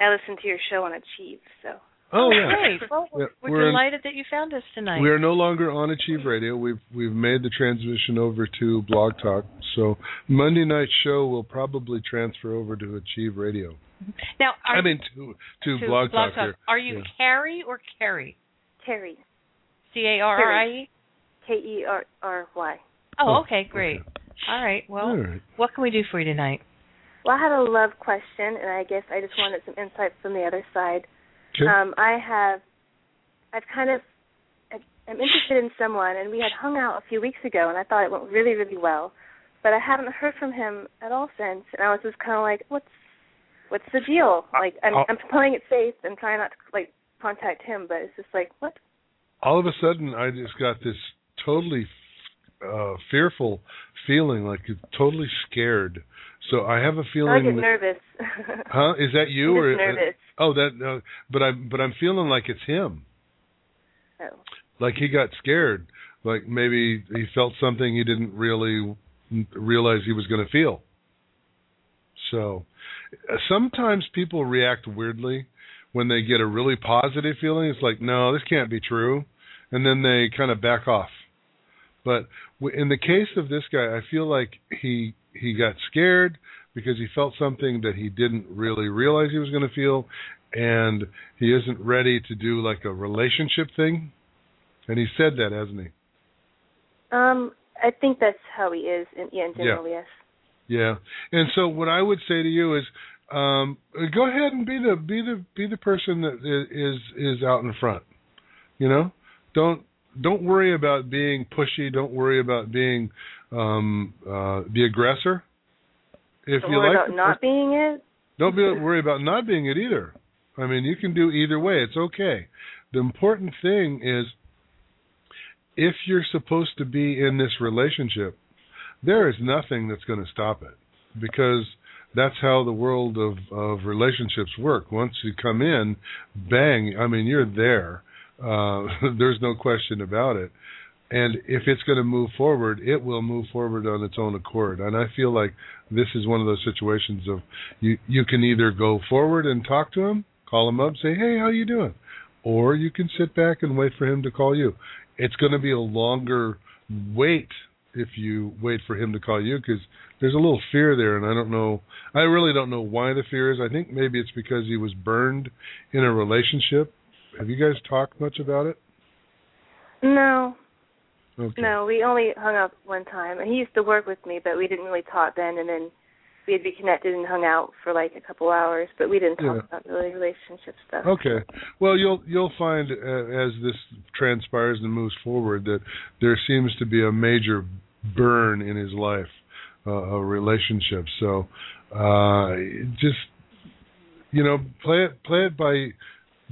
I listened to your show on Achieve. So Oh, oh yeah. Great. Well, Yeah, we're, we're in- delighted that you found us tonight. We are no longer on Achieve Radio. We've we've made the transition over to Blog Talk. So Monday night show will probably transfer over to Achieve Radio. Mm-hmm. now, are I mean to to, to Blog, Talk, here. Are you Yeah. Carrie or Carrie? Terry, C A R R I E. K E R R Y. Oh, Oh, okay, great. All right. Well, All right. what can we do for you tonight? Well, I had a love question, and I guess I just wanted some insight from the other side. Okay. Um, I have, I've kind of, I'm interested in someone, and we had hung out a few weeks ago, and I thought it went really, really well, but I haven't heard from him at all since, and I was just kind of like, what's, what's the deal? Like, I'm, I'll- I'm playing it safe and trying not to like contact him, but it's just like, what? All of a sudden, I just got this totally uh fearful feeling, like totally scared. So I have a feeling. I get that- nervous. [LAUGHS] Huh? Is that you or just nervous. Oh, that. Uh, but I'm but I'm feeling like it's him. Oh. Like he got scared. Like maybe he felt something he didn't really realize he was going to feel. So uh, sometimes people react weirdly when they get a really positive feeling. It's like, no, this can't be true, and then they kind of back off. But in the case of this guy, I feel like he he got scared because he felt something that he didn't really realize he was going to feel, and he isn't ready to do like a relationship thing. And he said that, hasn't he? Um, I think that's how he is, in, yeah, in general, yes. Yeah. And so what I would say to you is um go ahead and be the be the be the person that is is out in front. You know? Don't don't worry about being pushy, don't worry about being um uh the aggressor. If Don't you worry like about not being it. don't be [LAUGHS] worry about not being it either. I mean, you can do either way. It's okay. The important thing is if you're supposed to be in this relationship, there is nothing that's going to stop it because that's how the world of of relationships work. Once you come in, bang, I mean, you're there. Uh [LAUGHS] there's no question about it. And if it's going to move forward, it will move forward on its own accord. And I feel like this is one of those situations of you you can either go forward and talk to him, call him up, say, "Hey, how you doing?" Or you can sit back and wait for him to call you. It's going to be a longer wait if you wait for him to call you because there's a little fear there, and I don't know. I really don't know why the fear is. I think maybe it's because he was burned in a relationship. Have you guys talked much about it? No, Okay. no, we only hung up one time, and he used to work with me, but we didn't really talk then. And then we had reconnected and hung out for like a couple hours, but we didn't talk Yeah. about really relationship stuff. Okay. Well, you'll you'll find uh, as this transpires and moves forward that there seems to be a major burn in his life, uh, a relationship. So, uh, just you know, play it play it by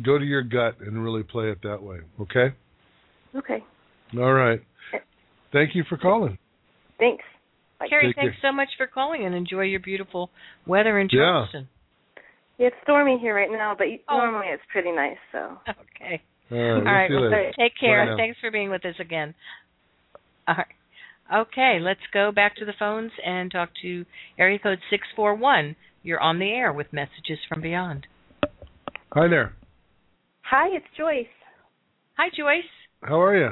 go to your gut and really play it that way. Okay. Okay, All right. Eh. Thank you for calling. thanks. Bye. Carrie, Take thanks so much for calling and enjoy your beautiful weather in Yeah. Charleston. Yeah, it's stormy here right now, but Oh. normally it's pretty nice. So Okay. All right. All we'll right. Well, take care. Thanks for being with us again. All right. Okay, let's go back to the phones and talk to area code 641. You're on the air with messages from beyond. Hi there. Hi, it's Joyce. Hi, Joyce. How are you?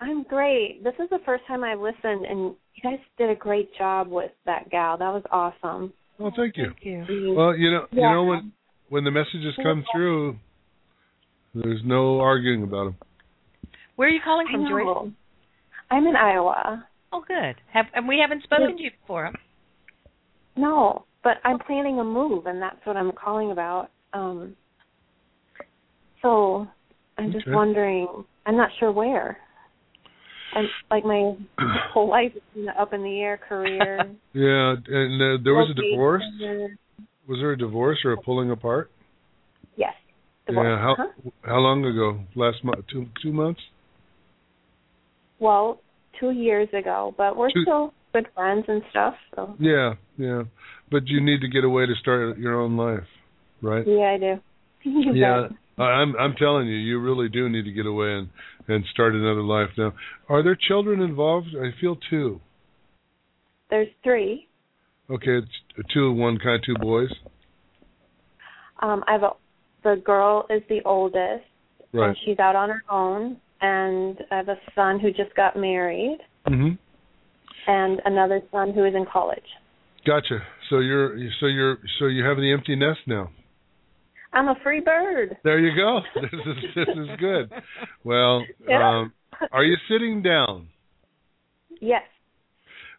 I'm great. This is the first time I've listened, and you guys did a great job with that gal. That was awesome. Well, thank you. Thank you. Well, you know, you know when when the messages come through, there's no arguing about them. Where are you calling from, Joyce? I'm in Iowa. Oh, good. Have and we haven't spoken to you before. No, but I'm planning a move, and that's what I'm calling about. Um, so I'm just Okay. wondering. I'm not sure where. Like my [CLEARS THROAT] whole life is in the up in the air career. [LAUGHS] Yeah, and uh, there was a divorce. Was there a divorce or a pulling apart? Yes. Divorce. Yeah. How Uh-huh. how long ago? Last month? Two two months? Well, two years ago, but we're Two- still good friends and stuff. So Yeah, yeah. But you need to get away to start your own life, right? yeah, I do. [LAUGHS] Yeah. bet. I- I'm I'm telling you, you really do need to get away and and start another life now. Are there children involved? I feel two. There's three. Okay, it's two one kind, two boys. Um, I have a, the girl is the oldest, Right. and she's out on her own. And I have a son who just got married, Mhm. and another son who is in college. Gotcha. So you're so you're so you have the empty nest now. I'm a free bird. There you go. [LAUGHS] This is this is good. Well, Yeah. um, are you sitting down? Yes.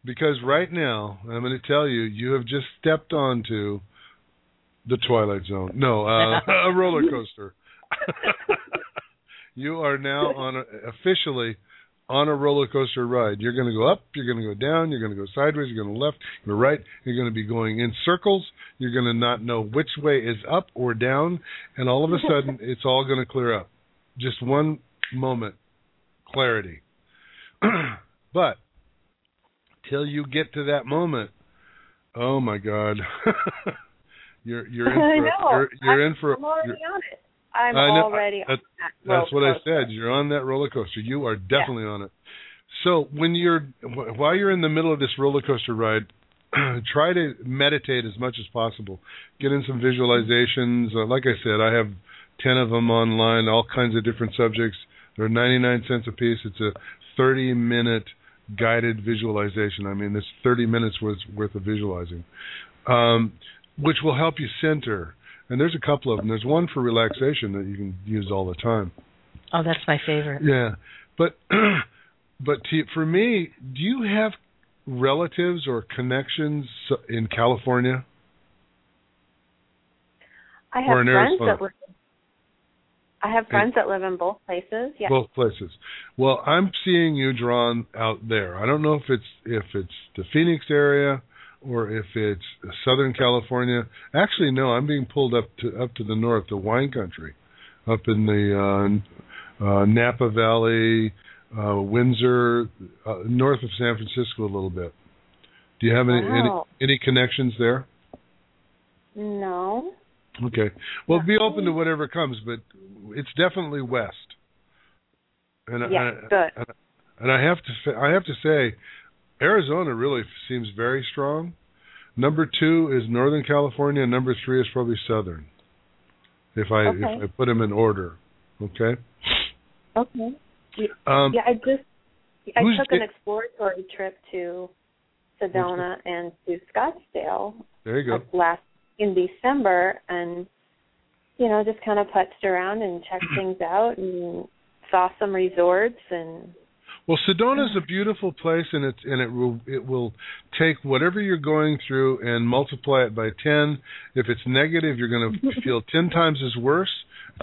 Because right now, I'm going to tell you, you have just stepped onto the Twilight Zone. No, uh, [LAUGHS] a roller coaster. [LAUGHS] you are now on a, officially on a roller coaster ride. You're going to go up, you're going to go down, you're going to go sideways, you're going to left, you're right, you're going to be going in circles. You're going to not know which way is up or down, and all of a sudden, [LAUGHS] it's all going to clear up. Just one moment, clarity. [CLEARS THROAT] but till you get to that moment, oh my God, [LAUGHS] you're you're in for know. you're, you're in for I'm already you're- on it. I'm I know. already That- on that. that's what roller I said. You're on that roller coaster. You are definitely on it. So when you're while you're in the middle of this roller coaster ride, [CLEARS THROAT] try to meditate as much as possible. Get in some visualizations. Uh, like I said, I have ten of them online, all kinds of different subjects. They're 99 cents a piece. It's a 30 minute guided visualization. I mean, this 30 minutes worth worth of visualizing, um, which will help you center. And there's a couple of them. There's one for relaxation that you can use all the time. Oh, that's my favorite. Yeah, but [CLEARS THROAT] but to, for me, do you have relatives or connections in California? I have friends Arizona. that live. I have friends that live in both places. Yeah. Both places. Well, I'm seeing you drawn out there. I don't know if it's if it's the Phoenix area or if it's Southern California. Actually, no, I'm being pulled up to up to the north, the wine country, up in the uh, uh, Napa Valley, uh, Windsor, uh, north of San Francisco a little bit. Do you have any Wow. any, any connections there? no. Okay. Well, be open to whatever comes, but it's definitely west. And Yeah. I, good. and, and I have to say, I have to say, Arizona really seems very strong. Number two is Northern California. Number three is probably Southern. If I Okay. if I put them in order, okay. Okay. Um, yeah, I just I took an exploratory trip to Sedona and to Scottsdale There you go. last in December, and you know just kind of putzed around and checked things out and saw some resorts and Well, Sedona is a beautiful place, and it and it will it will take whatever you're going through and multiply it by ten. If it's negative, you're going [LAUGHS] to feel ten times as worse,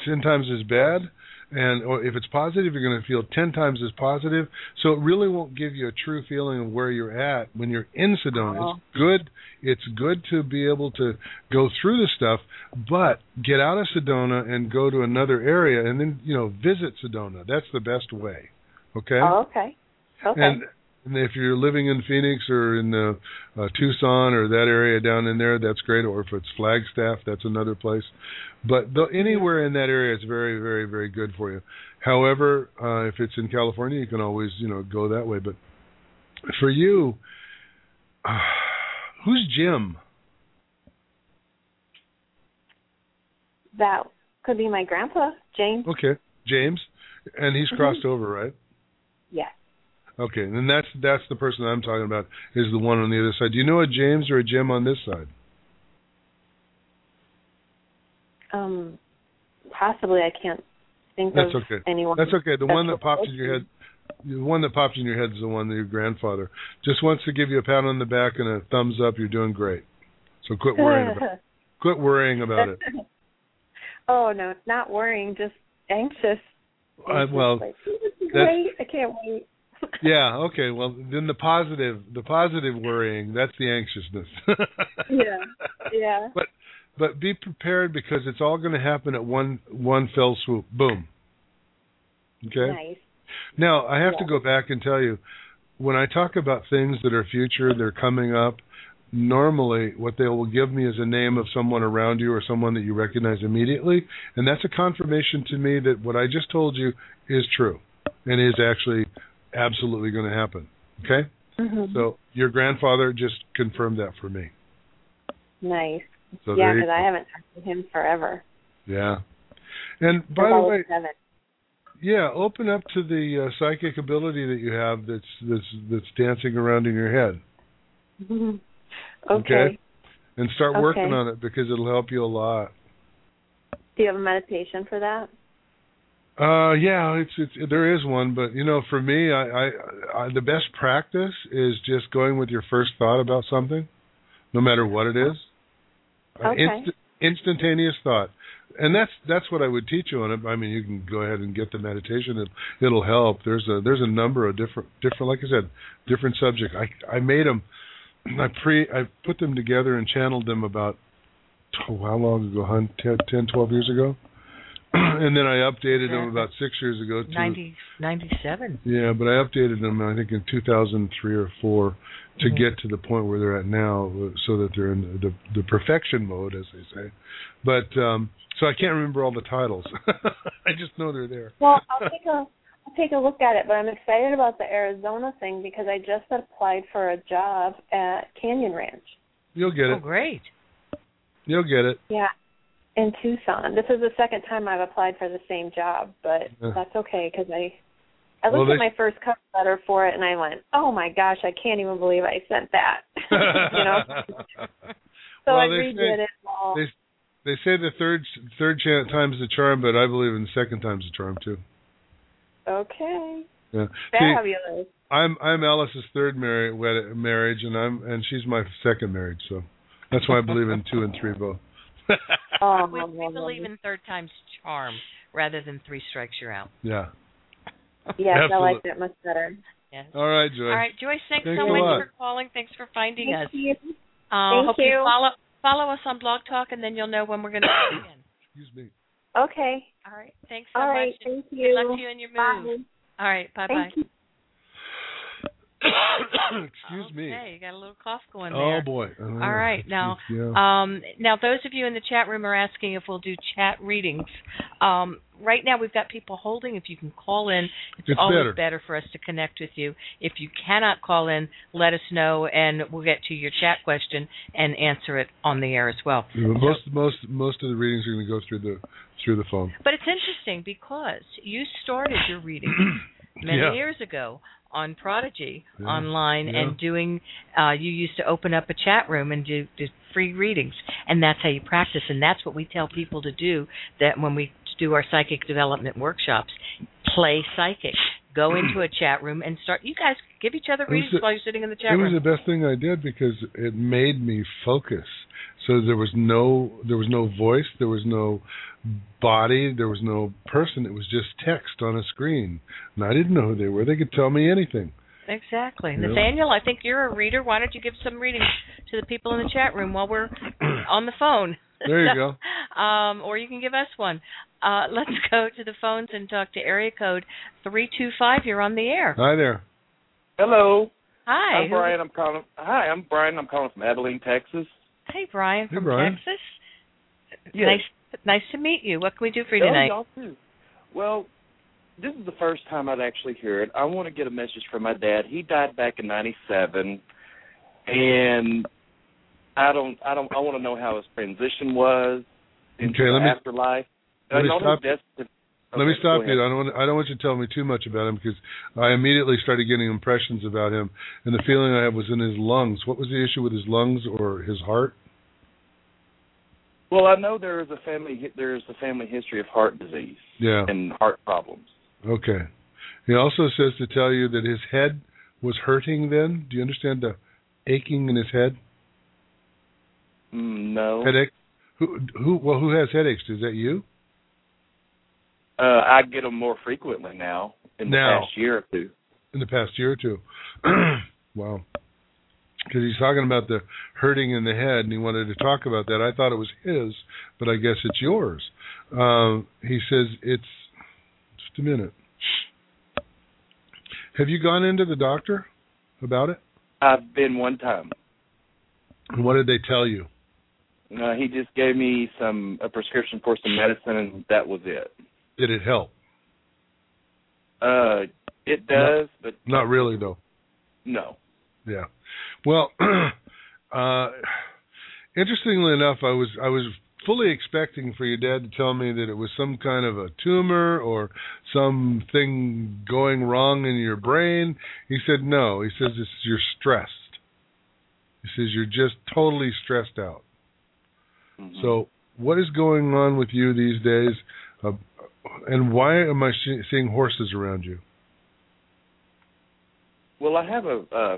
ten times as bad, and or if it's positive, you're going to feel ten times as positive. So it really won't give you a true feeling of where you're at when you're in Sedona. Oh. It's good. It's good to be able to go through the stuff, but get out of Sedona and go to another area, and then you know visit Sedona. That's the best way. Okay. oh okay okay And, and if you're living in Phoenix or in the uh, Tucson or that area down in there, that's great. Or if it's Flagstaff, that's another place. But the, anywhere in that area is very, very, very good for you. However, uh, if it's in California, you can always, you know, go that way. But for you, uh, [SIGHS] who's Jim? that could be my grandpa James Okay, James, and he's Mhm. crossed over, right? Yes Okay, and that's that's the person I'm talking about. Is the one on the other side? Do you know a James or a Jim on this side? um possibly I can't think That's of okay. anyone That's okay. The one that pops in your head, the one that pops in your head is the one that your grandfather just wants to give you a pat on the back and a thumbs up. You're doing great. So quit worrying about [LAUGHS] quit worrying about it. [LAUGHS] oh no, it's not worrying, just anxious. Uh, well, Like, this is that's- great. I can't wait. [LAUGHS] yeah. Okay. Well, then the positive, the positive worrying, that's the anxiousness. [LAUGHS] Yeah, yeah. But but be prepared because it's all going to happen at one one fell swoop. Boom. Okay. Nice. Now I have to go back and tell you, when I talk about things that are future, they're coming up. Normally, what they will give me is a name of someone around you or someone that you recognize immediately, and that's a confirmation to me that what I just told you is true and is actually absolutely going to happen. Okay. Mm-hmm. So your grandfather just confirmed that for me. nice. So yeah, because I haven't talked to him forever. Yeah. And by the way, seven. yeah, open up to the uh, psychic ability that you have that's that's that's dancing around in your head. okay. Okay. And start working on it because it'll help you a lot. Do you have a meditation for that? Uh yeah, it's it's there is one, but you know, for me, I, I, I the best practice is just going with your first thought about something, no matter what it is. Uh, Okay. inst- instantaneous thought, and that's that's what I would teach you on it. I mean, you can go ahead and get the meditation; it, it'll help. There's a there's a number of different different, like I said, different subjects. I I made them, I pre I put them together and channeled them about oh, how long ago? hun? 10, 10 12 years ago. [CLEARS THROAT] and then I updated them about six years ago. To, 90, 97. Yeah, but I updated them I think in 2003 or four to Mhm. get to the point where they're at now, so that they're in the the perfection mode, as they say. But um so I can't remember all the titles. [LAUGHS] I just know they're there. Well, I'll take a I'll take a look at it, but I'm excited about the Arizona thing because I just applied for a job at Canyon Ranch. You'll get Oh, it. great. You'll get it. Yeah, in Tucson. This is the second time I've applied for the same job, but Yeah. that's okay because I I Well, looked at my first cover letter for it and I went, "Oh my gosh, I can't even believe I sent that." [LAUGHS] you know. [LAUGHS] So Well, I they redid say- it all. They they say the third third chance time's the charm, but I believe in the second time's the charm too. Okay. Yeah. See, Fabulous. I'm I'm Alice's third marriage wed- marriage, and I'm and she's my second marriage, so that's why I believe in two and three both. [LAUGHS] Oh, we, we believe in third time's charm rather than three strikes you're out. yeah. Yes, I like that much better. Yes. All right, Joyce. All right, Joyce, thanks, Thanks so much lot. for calling. Thanks for finding us. Thank you. Uh, Thank hope you. follow follow us on Blog Talk, and then you'll know when we're going to do it again. [COUGHS] Excuse me. Okay. All right. Thanks so All right. much. Thank Good you. luck to you and your move. Bye. All right. Bye bye. [COUGHS] Excuse me. Okay, you got a little cough going there. Oh there. boy. All right, now, Yeah. Um, now, those of you in the chat room are asking if we'll do chat readings. Um, right now, we've got people holding. If you can call in, it's, It's always better. for us to connect with you. If you cannot call in, let us know, and we'll get to your chat question and answer it on the air as well. Yeah, most most most of the readings are going to go through the through the phone. But it's interesting because you started your reading [COUGHS] many Yeah. years ago on Prodigy Yeah. online Yeah. and doing uh you used to open up a chat room and do, do free readings and that's how you practice and that's what we tell people to do that when we do our psychic development workshops play psychic go [CLEARS THROAT] into a chat room and start you guys give each other It readings the- while you're sitting in the chat room? It was the best thing I did because it made me focus. So there was no there was no voice, there was no body, there was no person. It was just text on a screen, and I didn't know who they were. They could tell me anything. Exactly. Nathaniel, I think you're a reader. Why don't you give some readings to the people in the chat room while we're [CLEARS THROAT] on the phone? There you go. [LAUGHS] Um, or you can give us one. Uh, [LAUGHS] let's go to the phones and talk to area code 325. You're on the air. Hi there. Hello. Hi. I'm Brian. I'm calling. Hi, I'm Brian. I'm calling from Abilene, Texas. Hey, Brian Hey, from Brian. Texas. Yes. Nice, nice to meet you. What can we do for you Oh, tonight? y'all too. Well, this is the first time I'd actually hear it. I want to get a message from my dad. He died back in '97, and I don't. I don't. I want to know how his transition was into Okay, let the me- afterlife. Let me stop- death- Let me stop you. I don't want I don't want you to tell me too much about him because I immediately started getting impressions about him, and the feeling I had was in his lungs. What was the issue with his lungs or his heart? Well, I know there is a family. There is a family history of heart disease Yeah. and heart problems. Okay. He also says to tell you that his head was hurting then. Do you understand the aching in his head? Mm, no. Headache? Who who well who has headaches? Is that you? Uh, I get them more frequently now in the past year or two. In the past year or two. [CLEARS THROAT] wow. Because he's talking about the hurting in the head, and he wanted to talk about that. I thought it was his, but I guess it's yours. Um, he says it's just a minute. Have you gone into the doctor about it? I've been one time. And what did they tell you? Uh, he just gave me some a prescription for some medicine, and that was it. Did it help? Uh, it does, but Not really, though. no. Yeah. Well, [CLEARS THROAT] uh interestingly enough, I was I was fully expecting for your dad to tell me that it was some kind of a tumor or something going wrong in your brain. He said no. He says it's you're stressed. He says you're just totally stressed out. Mhm. So, what is going on with you these days? Uh, and why am I seeing horses around you? Well, I have a uh,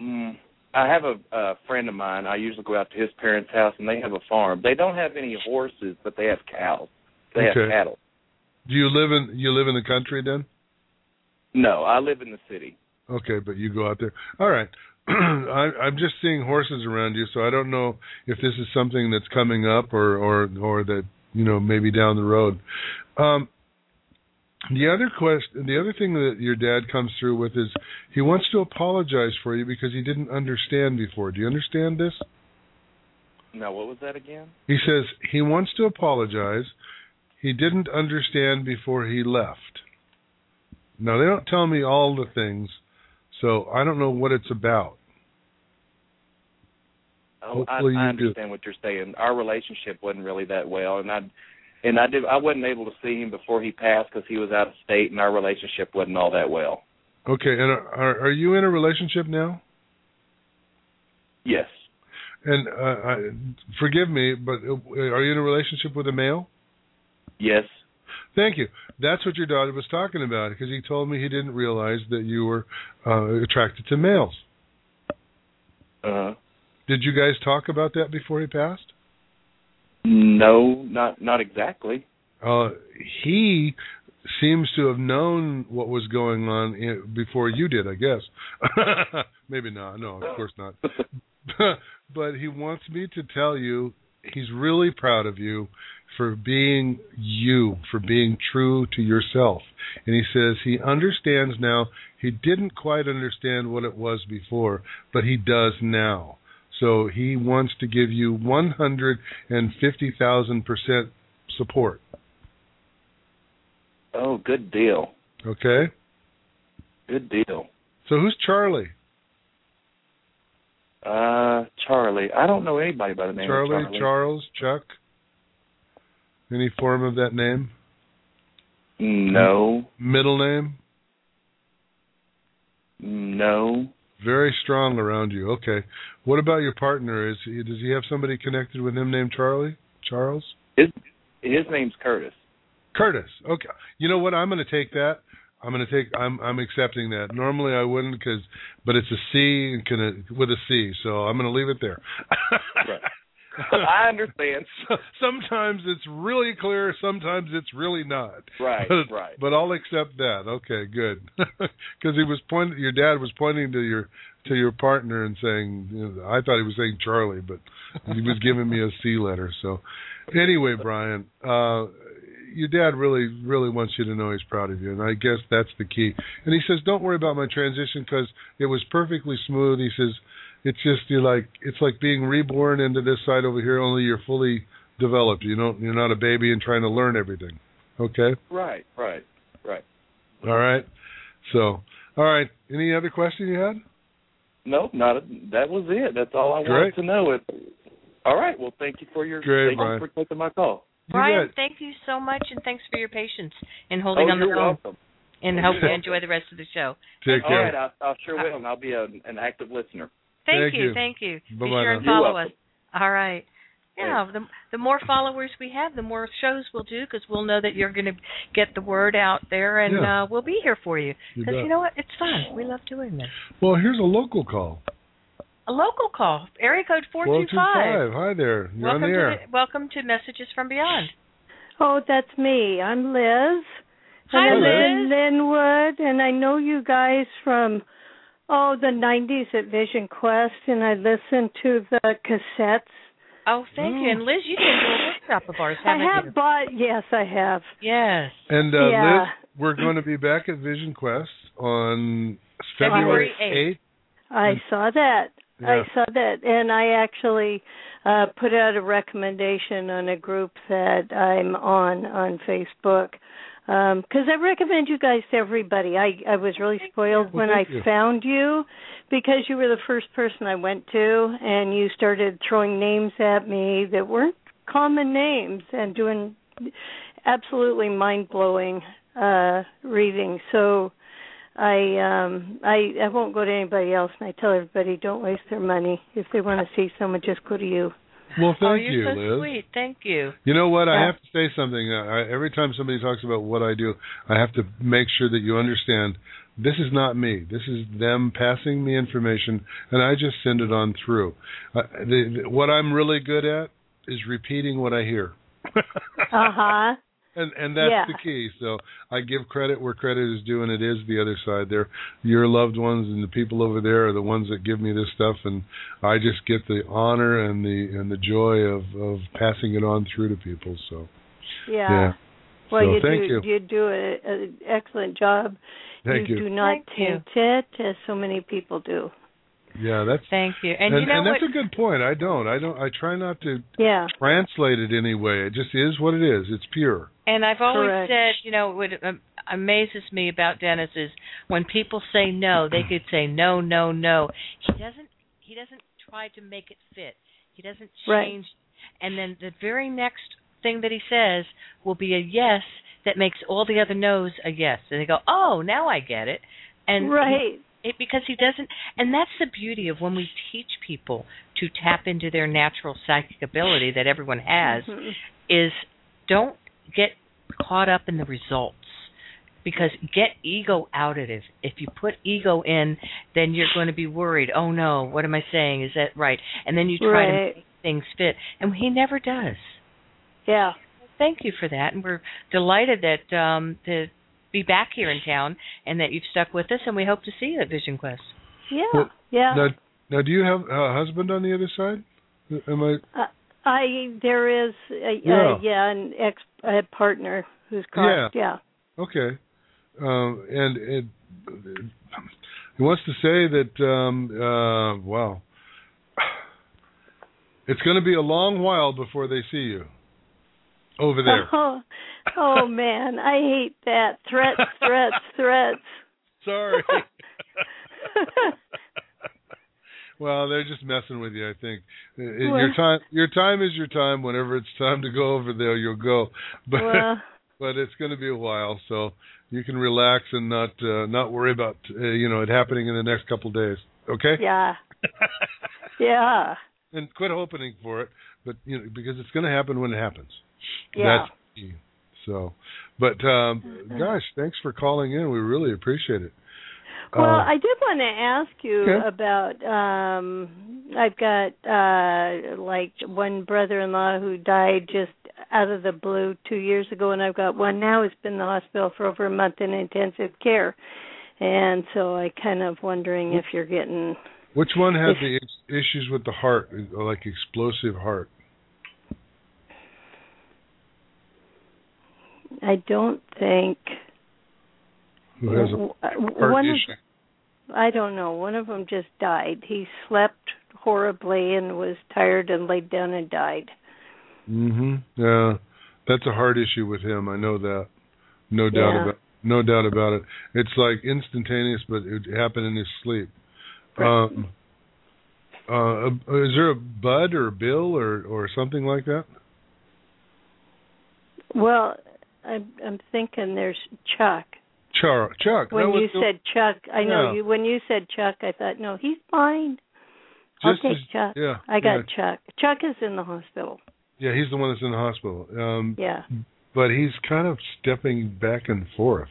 mm, I have a, a friend of mine. I usually go out to his parents' house, and they have a farm. They don't have any horses, but they have cows. They have cattle. Do you live in you live in the country then? No, I live in the city. Okay, but you go out there. All right. [CLEARS THROAT] I, I'm just seeing horses around you, so I don't know if this is something that's coming up or or or that you know maybe down the road. Um, the other question, the other thing that your dad comes through with is he wants to apologize for you because he didn't understand before. Do you understand this? Now, what was that again? He says he wants to apologize. He didn't understand before he left. Now they don't tell me all the things, so I don't know what it's about. Oh, I, Hopefully I you do. understand what you're saying. Our relationship wasn't really that well, and I and I did I wasn't able to see him before he passed because he was out of state, and our relationship wasn't all that well. Okay, and are are you in a relationship now? Yes, And uh, I, forgive me, but uh, are you in a relationship with a male? yes, Thank you. That's what your daughter was talking about because he told me he didn't realize that you were uh, attracted to males. uh huh. Did you guys talk about that before he passed? No, not not exactly. Uh, he seems to have known what was going on in, before you did, I guess. [LAUGHS] Maybe not. No, of course not. [LAUGHS] but he wants me to tell you he's really proud of you for being you, for being true to yourself. And he says he understands now. He didn't quite understand what it was before, but he does now. So he wants to give you 150,000% support. Oh, good deal. Okay? Good deal. So who's Charlie? Uh, Charlie. I don't know anybody by the name Charlie, of Charlie. Charles, Chuck? Any form of that name? no, Middle name? no. Very strong around you. Okay. What about your partner? Is he does he have somebody connected with him named Charlie? Charles? His his name's Curtis. Curtis. Okay. You know what? I'm going to take that. I'm going to take. I'm I'm accepting that. Normally I wouldn't because, but it's a C and can a, with a C, so I'm going to leave it there. Right. [LAUGHS] [LAUGHS] I understand. Sometimes it's really clear, sometimes it's really not. Right, But, right. But I'll accept that. Okay, good. [LAUGHS] Because he was pointing. Your dad was pointing to your to your partner and saying. You know, I thought he was saying Charlie, but he was giving me a C letter. So, anyway, Brian, uh, your dad really really wants you to know he's proud of you, and I guess that's the key. And he says, don't worry about my transition because it was perfectly smooth. He says. It's just you like it's like being reborn into this side over here. Only you're fully developed. You don't you're not a baby and trying to learn everything. Okay. Right, right, right. All right. So, all right. Any other question you had? No, not a, that was it. That's all I Great. wanted to know. It. All right. Well, thank you for your Great, thank Brian. you for taking my call. Brian, bet. thank you so much, and thanks for your patience in oh, holding oh, on the you're phone. welcome. And [LAUGHS] hope you enjoy the rest of the show. Take All care. right, I, I sure will, and I'll be a, an active listener. Thank, Thank you, you. thank you. Be Bye-bye sure and now. You're follow us. All right. Yeah, the the more followers we have, the more shows we'll do because we'll know that you're going to get the word out there, and Yeah. uh, we'll be here for you. You Because bet. you know what, it's fun. We love doing this. Well, here's a local call. A local call, area code four Four two two five. five. Hi there. You're Welcome on the to air. the, welcome to Messages from Beyond. Oh, that's me. I'm Liz. Hi, I live Liz. in Lynnwood, and I know you guys from oh the '90s at Vision Quest, and I listened to the cassettes. Oh, thank you. And Liz, you've been to a workshop of ours, haven't I have you? bought. Yes, I have. Yes. And uh, Yeah. Liz, we're going to be back at Vision Quest on February February 8th. I Mm. saw that. Yeah. I saw that, and I actually uh, put out a recommendation on a group that I'm on on Facebook because I recommend you guys to everybody. I I was really spoiled Well, when I you. found you because you were the first person I went to, and you started throwing names at me that weren't common names and doing absolutely mind blowing uh readings. So I um I I won't go to anybody else and I tell everybody don't waste their money. If they want to see someone just go to you. Well, thank oh, you, you're so Liz. sweet. Thank you. You know what? I have to say something. Uh, I, every time somebody talks about what I do, I have to make sure that you understand this is not me. This is them passing me information, and I just send it on through. Uh, the, the, what I'm really good at is repeating what I hear. [LAUGHS] Uh-huh. And and that's Yeah. the key. So I give credit where credit is due, and it is the other side. They're your loved ones, and the people over there are the ones that give me this stuff, and I just get the honor and the and the joy of of passing it on through to people. So Yeah. yeah. Well, So you thank do you. do an excellent job. Thank you. you. do not Thank you. it as so many people do. Yeah, that's Thank you. And, and, you know and that's what? a good point. I don't. I don't. I try not to Yeah. translate it anyway. It just is what it is. It's pure. And I've always Correct. said, you know, what amazes me about Dennis is when people say no, they could say no, no, no. He doesn't. He doesn't try to make it fit. He doesn't change. Right. And then the very next thing that he says will be a yes that makes all the other no's a yes, and they go, oh, now I get it. And right. it because he doesn't and that's the beauty of when we teach people to tap into their natural psychic ability that everyone has Mhm. is don't get caught up in the results because get ego out of it if you put ego in then you're going to be worried oh no what am i saying is that right and then you try to make things fit and he never does Yeah. thank you for that and we're delighted that um to be back here in town and that you've stuck with us and we hope to see you at vision quest Yeah. Well, yeah. Now, now, do you have a husband on the other side? Am I? Uh, I there is a, Yeah. uh, yeah an ex a partner who's crossed. Yeah. Okay. Um, and it, he wants to say that, um, uh, wow, it's going to be a long while before they see you over there. [LAUGHS] Oh, oh man, I hate that threats, threats, threats. [LAUGHS] Sorry. [LAUGHS] well, they're just messing with you. I think Uh, Well- your time, your time is your time. Whenever it's time to go over there, you'll go. [LAUGHS] But well, but it's going to be a while, so you can relax and not uh, not worry about uh, you know it happening in the next couple of days. Okay. yeah, [LAUGHS] yeah, and quit hoping for it, but you know because it's going to happen when it happens. yeah. That's key. So, but um, gosh, thanks for calling in. We really appreciate it. Well, Uh, I did want to ask you about. um I've got uh like one brother-in-law who died just out of the blue two years ago, and I've got one now who's been in the hospital for over a month in intensive care. And so I kind of wondering if you're getting. which one had if- the issues with the heart, like explosive heart? I don't think. Who has a w- heart issue? Of, I don't know. One of them just died. He slept horribly and was tired and laid down and died. Mhm. Yeah, that's a heart issue with him. I know that. No doubt Yeah. about. No doubt about it. It's like instantaneous, but it happened in his sleep. Right. Um, uh, is there a Bud or a Bill or or something like that? Well, I'm I'm thinking there's Chuck. Char Chuck. When you the- said Chuck, I know Yeah. you. When you said Chuck, I thought, no, he's fine. I'll just take as- Chuck. Yeah, I got yeah. Chuck. Chuck is in the hospital. Yeah, he's the one that's in the hospital. Um, Yeah. but he's kind of stepping back and forth.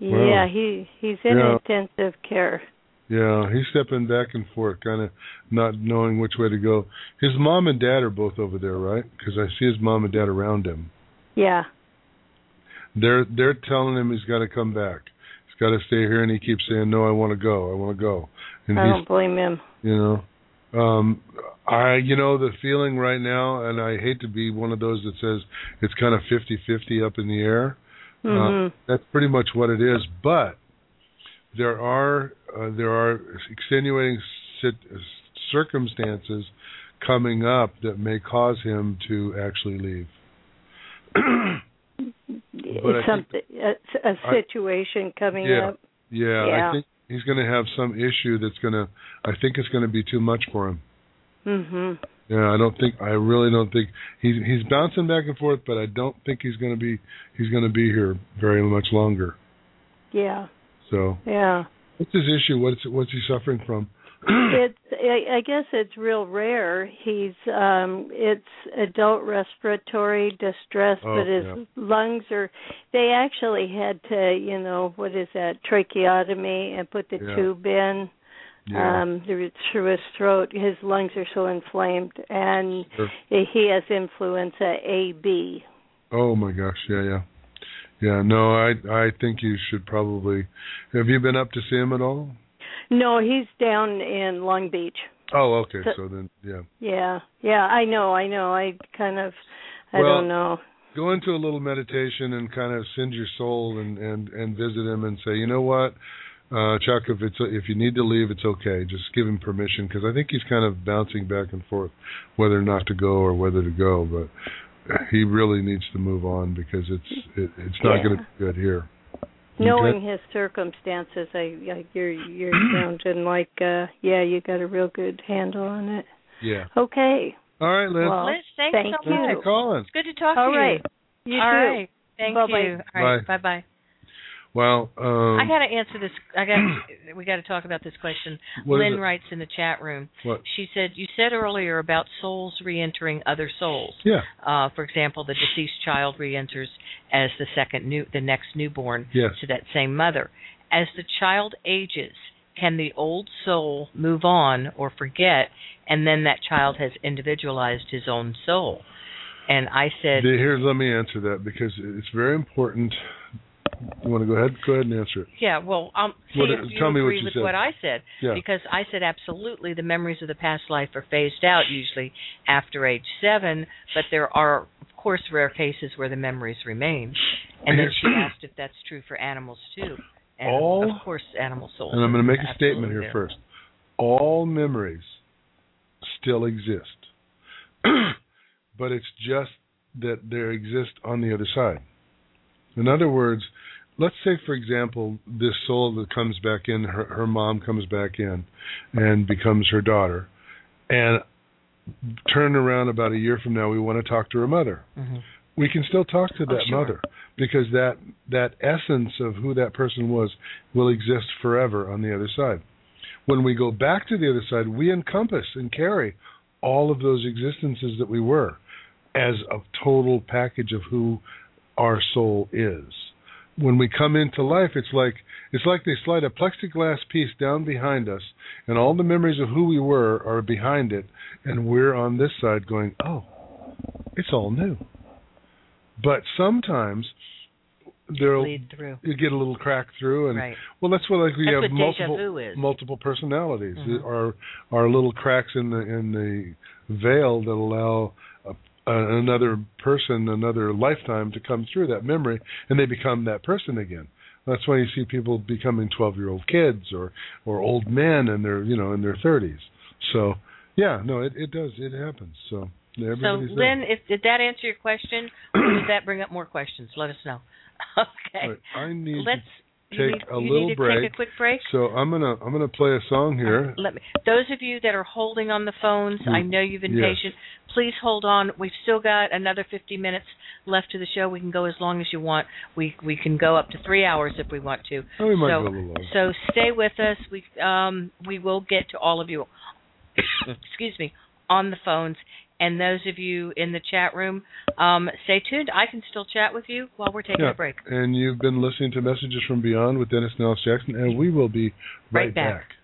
Wow. Yeah, he he's in Yeah. intensive care. Yeah, he's stepping back and forth, kind of not knowing which way to go. His mom and dad are both over there, right? Because I see his mom and dad around him. Yeah. They're they're telling him he's got to come back. He's got to stay here, and he keeps saying, "No, I want to go. I want to go." And I don't blame him. you know um i you know the feeling right now and i hate to be one of those that says it's kind of fifty fifty up in the air Mhm. uh, that's pretty much what it is but there are uh, there are extenuating sit- circumstances coming up that may cause him to actually leave [CLEARS THROAT] But I It's something a, a I- situation coming yeah up. yeah, Yeah. i think he's going to have some issue that's going to i think it's going to be too much for him Mhm. Yeah, I don't think I really don't think he's he's bouncing back and forth, but I don't think he's going to be he's going to be here very much longer. Yeah. So, Yeah. what's his issue? What's what's he suffering from? [CLEARS THROAT] it's I, I guess it's real rare. He's um it's adult respiratory distress, Oh, but his yeah. lungs are they actually had to, you know, what is that, tracheotomy and put the Yeah. tube in Yeah. um through through his throat. His lungs are so inflamed and Sure. he has influenza A B. Oh my gosh, yeah, yeah, yeah. No, I I think you should probably. Have you been up to see him at all? No, he's down in Long Beach. Oh, okay. So- So then, yeah. Yeah. Yeah, I know, I know. I kind of I Well, don't know. Go into a little meditation and kind of send your soul and and and visit him and say, you know what, uh, Chuck, if it's if you need to leave, it's okay. Just give him permission because I think he's kind of bouncing back and forth whether or not to go or whether to go, but he really needs to move on because it's it, it's not Yeah. going to be good here. Knowing his circumstances, I, I you're you're [CLEARS THROAT] sounding like uh yeah, you got a real good handle on it. Yeah. Okay. All right, Liz. Well, Liz, thanks thank so you. much. Thanks for calling. It's good to talk All to right. you. You All too. right. Thank Bye-bye. you. All right. Bye bye. Well, um, I got to answer this. I got. [CLEARS THROAT] we got to talk about this question. Lynn writes in the chat room. What? She said you said earlier about souls re-entering other souls. Yeah. Uh, for example, the deceased child re-enters as the second new, the next newborn Yes. to that same mother. As the child ages, can the old soul move on or forget, and then that child has individualized his own soul? And I said, Here, let me answer that because it's very important. You want to go ahead? Go ahead and answer it. Yeah, well, um, see What- if you tell me what you with said. what I said. Yeah. Because I said absolutely the memories of the past life are phased out usually after age seven, but there are, of course, rare cases where the memories remain. And then she [CLEARS THROAT] asked if that's true for animals too. And All- of course, animal souls. And I'm going to make a statement here there. first. All memories still exist, [CLEARS THROAT] but it's just that they exist on the other side. In other words, let's say, for example, this soul that comes back in, her, her mom comes back in and becomes her daughter, and turn around about a year from now, we want to talk to her mother. Mhm. We can still talk to Oh, that sure. mother because that that essence of who that person was will exist forever on the other side. When we go back to the other side, we encompass and carry all of those existences that we were as a total package of who our soul is. When we come into life, it's like it's like they slide a plexiglass piece down behind us, and all the memories of who we were are behind it, and we're on this side going, "Oh, it's all new." But sometimes there'll Bleed through. you get a little crack through, and Right. well, that's what like we That's have multiple multiple personalities. Mhm. Are are little cracks in the in the veil that allow a, another person, another lifetime to come through that memory, and they become that person again. That's why you see people becoming twelve year old kids or or old men, and they're you know in their thirties. So yeah, no, it it does it happens. So So. Lynn, if did that answer your question, or did that bring up more questions? Let us know. [LAUGHS] Okay. Right, I need Let's take need, a little break. Take a quick break. So I'm gonna I'm gonna play a song here. Let me. Those of you that are holding on the phones, I know you've been Yes. patient. Please hold on. We've still got another 50 minutes left to the show. We can go as long as you want. We we can go up to three hours if we want to. Oh, we might so, go a little longer. So stay with us. We um we will get to all of you. [COUGHS] excuse me on the phones. And those of you in the chat room, um, stay tuned. I can still chat with you while we're taking Yeah, a break. And you've been listening to Messages from Beyond with Dennis Nellis Jackson, and we will be right, Right back. Uh,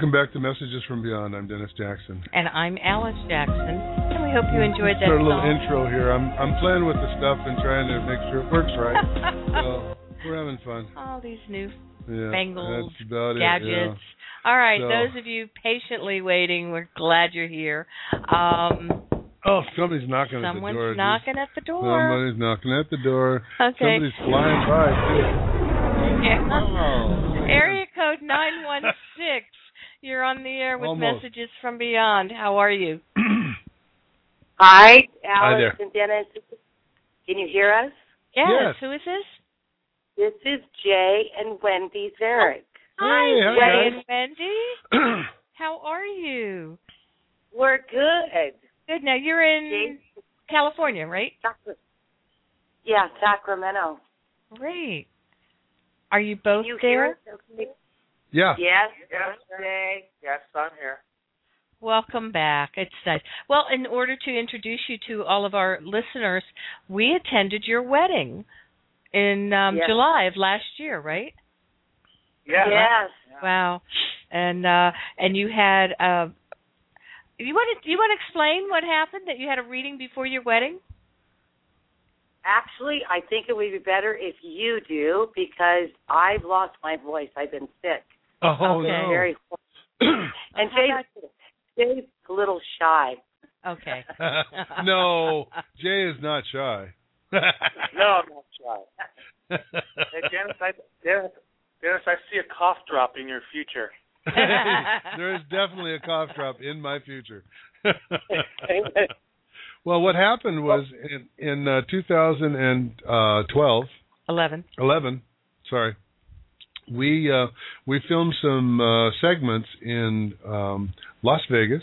welcome back to Messages from Beyond. I'm Dennis Jackson. And I'm Alice Jackson. And we hope you enjoyed that Start a little song. intro here. I'm I'm playing with the stuff and trying to make sure it works right. [LAUGHS] so we're having fun. All these new Yeah, bangles, gadgets. it. All right, So- those of you patiently waiting, we're glad you're here. Um, Oh, somebody's knocking at the door. someone's knocking at the door. Somebody's knocking at the door. Okay. Somebody's flying by too. [LAUGHS] Yeah. Oh. Area code 916. You're on the air with Almost. messages from beyond. How are you? [CLEARS THROAT] Hi, Hi Alice there. and Dennis. Can you hear us? Yes. Yes. Who is this? This is Jay and Wendy Zarek. Oh, hi, Hey, hi, Jay guys. and Wendy. [CLEARS THROAT] How are you? We're good. Good. Now you're in Jay, California, right? Sacra- yeah, Sacramento. Great. Are you both you there? hear us? Okay. Yeah. Yes. Yes, Yes, I'm here. Welcome back. It's nice. Well, in order to introduce you to all of our listeners, we attended your wedding in um Yes. July of last year, right? Yes. Yes. Wow. And uh and you had uh you want to you want to explain what happened that you had a reading before your wedding? Actually, I think it would be better if you do because I've lost my voice. I've been sick. Oh Okay. no. Very [CLEARS THROAT] and How Jay's, Jay's a little shy. Okay. [LAUGHS] no, Jay is not shy. [LAUGHS] No, I'm not shy. [LAUGHS] Hey, Dennis, I, Dennis, Dennis, I see a cough drop in your future. there is definitely a cough drop in my future. well, what happened was in in uh, 2012, 11. 11, sorry, we uh, we filmed some uh, segments in um, Las Vegas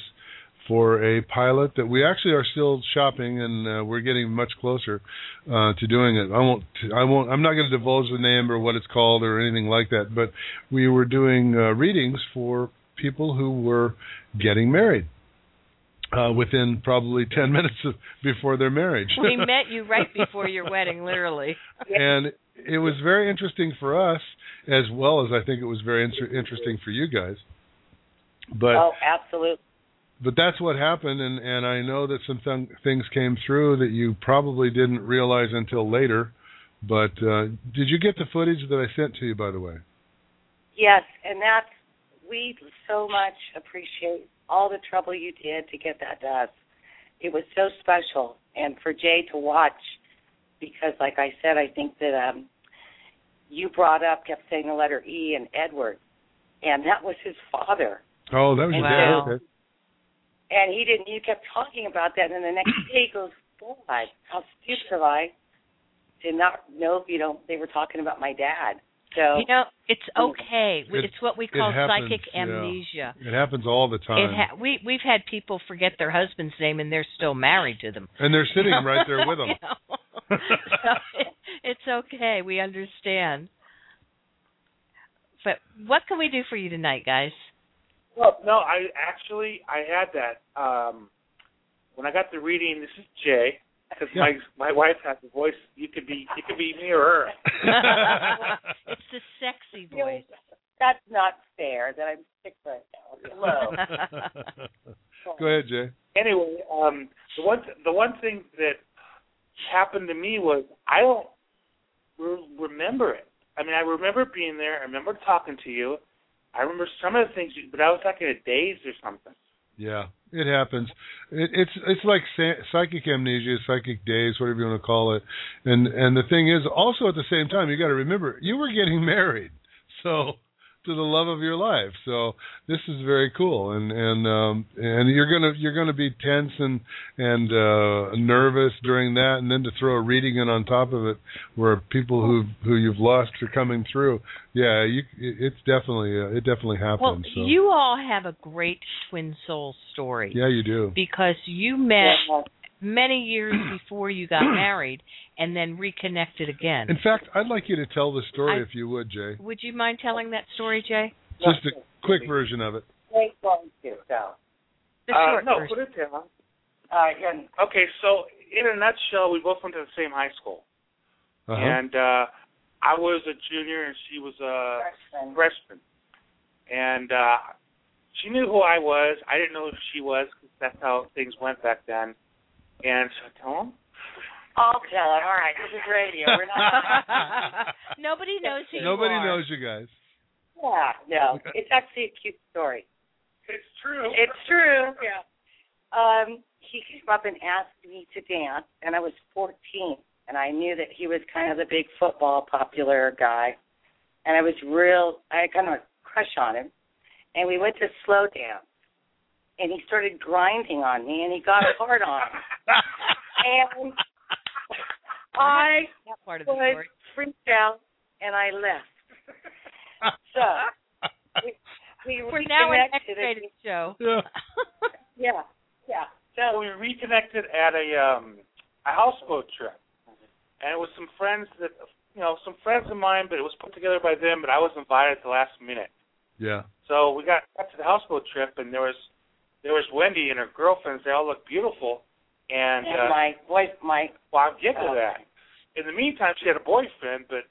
for a pilot that we actually are still shopping and uh, we're getting much closer uh, to doing it. I won't I won't I'm not going to divulge the name or what it's called or anything like that, but we were doing uh, readings for people who were getting married. Uh, within probably 10 [LAUGHS] minutes of, before their marriage. We met you right [LAUGHS] before your wedding, literally. and it was very interesting for us as well as I think it was very inter- interesting for you guys. But oh, absolutely. but that's what happened, and and I know that some th- things came through that you probably didn't realize until later. But uh, did you get the footage that I sent to you, by the way? Yes, and that's we so much appreciate all the trouble you did to get that to us. It was so special, and for Jay to watch, because like I said, I think that um you brought up kept saying the letter E and Edward, and that was his father, Oh, that was your Wow. dad. Okay. and he didn't. You kept talking about that, and then the next [CLEARS THROAT] day he goes, "God, how stupid of I did not know. You know, they were talking about my dad." So You know, it's okay. It- it's what we call happens, psychic yeah. amnesia. It happens all the time, It ha- we we've had people forget their husband's name and they're still married to them. and they're sitting [LAUGHS] right there with them. You know? [LAUGHS] so it, it's okay. We understand. But what can we do for you tonight, guys? Well, no, I actually I had that um when I got the reading. This is Jay because Yeah. my my wife has a voice. You could be you could be me or her. [LAUGHS] it's the sexy voice. that's not fair. That I'm sick right now. Hello. [LAUGHS] Go ahead, Jay. anyway, um, the one the one thing that happened to me was I don't re- remember it. I mean, I remember being there. I remember talking to you. I remember some of the things, you, but I was like in daze or something. Yeah, it happens. It, it's it's like psychic amnesia, psychic days, whatever you want to call it. And and the thing is, also at the same time, you got to remember you were getting [LAUGHS] married, so to the love of your life. So this is very cool, and and um, and you're gonna you're gonna be tense and and uh, nervous during that, and then to throw a reading in on top of it, where people who who you've lost are coming through. Yeah, you it's definitely uh, it definitely happens. Well, so. you all have a great twin soul story. Yeah, you do. Because you met many years [CLEARS THROAT] before you got married and then reconnected again. In fact, I'd like you to tell the story I- if you would, Jay. Would you mind telling that story, Jay? Just a quick version of it. Great going to so. The uh, short no, version. put it down. Uh, yeah, Okay, so in a nutshell, we both went to the same high school, Uh-huh. and uh I was a junior and she was a freshman. freshman, and uh she knew who I was. I didn't know who she was because that's how things went back then. And so tell him. I'll tell it. All right, this is radio. We're not. [LAUGHS] Nobody knows who Nobody you are. knows you guys. yeah, no, [LAUGHS] it's actually a cute story. It's true. It's true. Yeah. Um, he came up and asked me to dance, and I was 14, and I knew that he was kind of the big football popular guy, and I was real. I had kind of a crush on him, and we went to slow dance, and he started grinding on me, and he got hard on, and I That part of the was story. freaked out, and I left. So we, we [LAUGHS] We're now an reconnected. X-rated show. Yeah. [LAUGHS] Yeah, yeah. So So we reconnected at a um a houseboat trip, and it was some friends that you know some friends of mine, but it was put together by them, but I was invited at the last minute. Yeah. So we got got to the houseboat trip, and there was there was Wendy and her girlfriends. They all looked beautiful, and, and uh, my voice, my well, I'll get to Oh. that. In the meantime, she had a boyfriend, but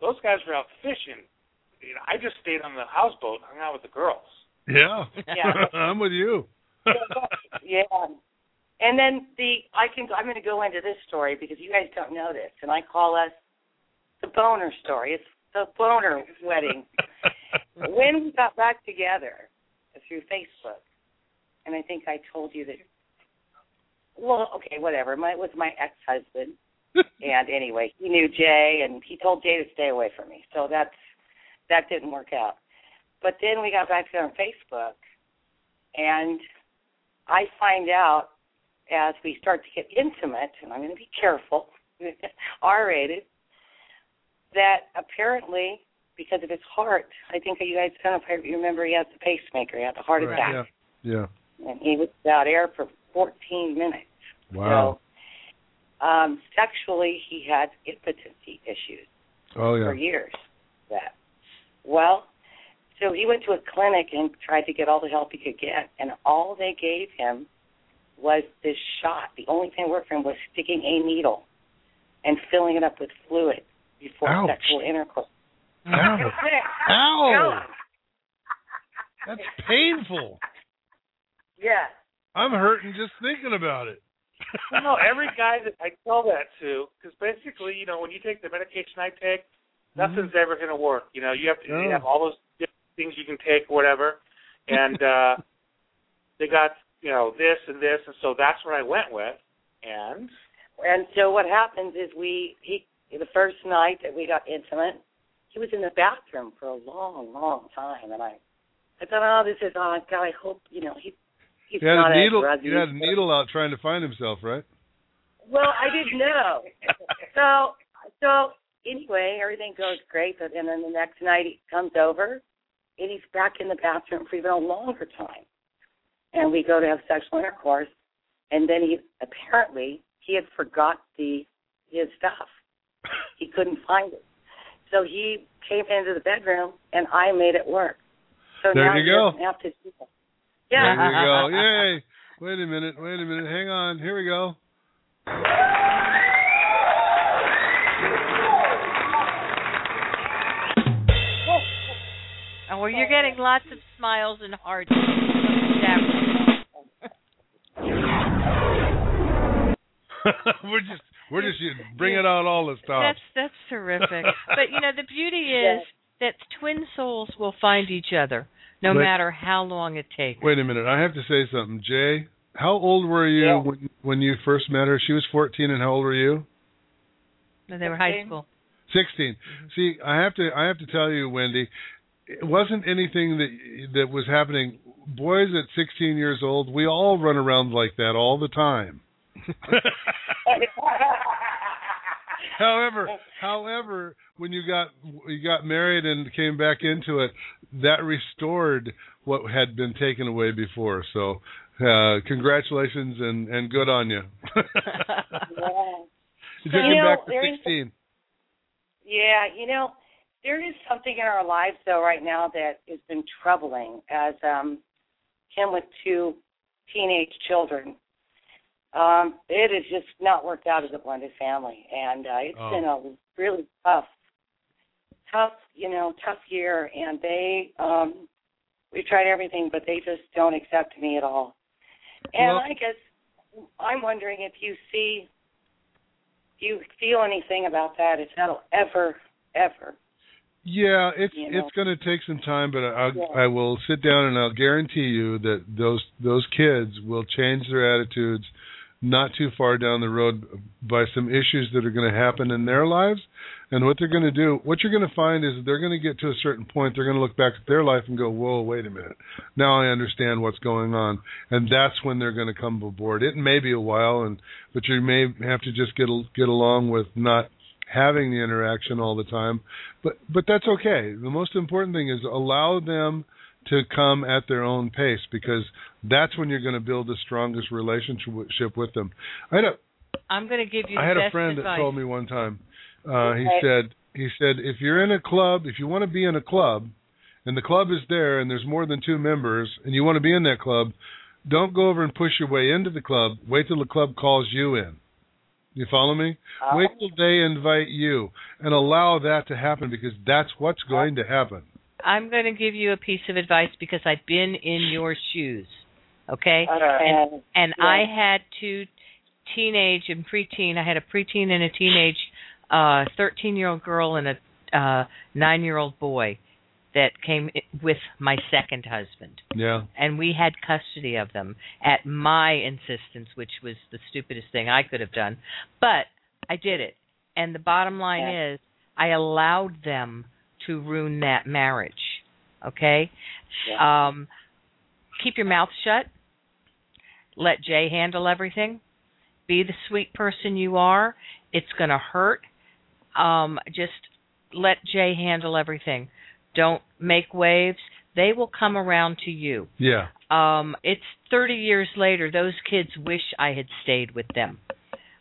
those guys were out fishing. You know, I just stayed on the houseboat, hung out with the girls. Yeah. Yeah. [LAUGHS] I'm with you. [LAUGHS] yeah. And then the I can I'm going to go into this story because you guys don't know this, and I call us the boner story. It's the boner wedding. [LAUGHS] when we got back together through Facebook, and I think I told you that. Well, okay, whatever. My it was my ex-husband, [LAUGHS] and anyway, he knew Jay, and he told Jay to stay away from me. So that's that didn't work out. But then we got back together on Facebook, and I find out as we start to get intimate, and I'm going to be careful, [LAUGHS] R-rated, that apparently because of his heart, I think you guys kind of remember he has the pacemaker, he had the heart Right, attack, Yeah. And he was without air for 14 minutes. Wow. So, um, sexually, he had impotency issues Oh yeah. for years. That well, so he went to a clinic and tried to get all the help he could get, and all they gave him was this shot. The only thing that worked for him was sticking a needle and filling it up with fluid before Ouch. sexual intercourse. Ow. [LAUGHS] Ow. That's painful. Yeah. I'm hurting just thinking about it. Well, no, every [LAUGHS] guy that I tell that to, because basically, you know, when you take the medication I take, nothing's ever going to work. You know, you have to you have all those different things you can take, or whatever, and uh [LAUGHS] they got you know this and this, and so that's what I went with, and And so what happens is we he the first night that we got intimate, he was in the bathroom for a long, long time, and I I thought, oh, this is oh God, I hope you know he he's He had not a needle. drug He had a needle out trying to find himself, right? Well, I didn't know. [LAUGHS] so so anyway, everything goes great, but and then the next night he comes over and he's back in the bathroom for even a longer time. And we go to have sexual intercourse and then he apparently he had forgot the his stuff. He couldn't find it. So he came into the bedroom and I made it work. So There now you go. have to do. Yeah. There you go. [LAUGHS] Yay. Wait a minute. Wait a minute. Hang on. Here we go. Oh, well, you're getting lots of smiles and hearts. from the chat we're just We're just bringing out all the stuff. That's that's terrific. [LAUGHS] but you know, the beauty is that twin souls will find each other no Wait. matter how long it takes. Wait a minute. I have to say something, Jay. How old were you Yeah. when when you first met her? She was 14, and how old were you? No, they were high school. 16. Mm-hmm. See, I have to I have to tell you, Wendy, it wasn't anything that that was happening. Boys at 16 years old, we all run around like that all the time. [LAUGHS] however, however, when you got you got married and came back into it, that restored what had been taken away before. So, uh congratulations and and good on you. [LAUGHS] you took You know, back to there is- 16. Yeah, you know, there is something in our lives though right now that has been troubling as um him with two teenage children. Um, it has just not worked out as a blended family and uh it's Oh. been a really tough tough, you know, tough year and they um we've tried everything but they just don't accept me at all. And Well- I guess I'm wondering if you see if you feel anything about that, if that'll ever, ever Yeah, it's You know. it's going to take some time, but I Yeah. I will sit down and I'll guarantee you that those those kids will change their attitudes not too far down the road by some issues that are going to happen in their lives. And what they're going to do, what you're going to find is they're going to get to a certain point. They're going to look back at their life and go, "Whoa, wait a minute! Now I understand what's going on." And that's when they're going to come aboard. It may be a while, and but you may have to just get get along with not having the interaction all the time but but that's okay the most important thing is allow them to come at their own pace because that's when you're going to build the strongest relationship with them i had a I'm going to give you. I had a friend advice. that told me one time. Uh, he said he said if you're in a club, if you want to be in a club, and the club is there, and there's more than two members, and you want to be in that club, don't go over and push your way into the club. Wait till the club calls you in. You follow me? Wait till they invite you, and allow that to happen because that's what's going to happen. I'm going to give you a piece of advice because I've been in your shoes. Okay? Okay. And, and Yeah. I had two teenage and preteen. I had a preteen and a teenage uh 13-year-old girl and a uh 9-year-old boy that came with my second husband. Yeah. And we had custody of them at my insistence, which was the stupidest thing I could have done. But I did it. And the bottom line is I allowed them to ruin that marriage. Okay? Um keep your mouth shut. Let Jay handle everything. Be the sweet person you are. It's going to hurt. Um just let Jay handle everything. Don't make waves. They will come around to you. Yeah. Um it's 30 years later those kids wish I had stayed with them.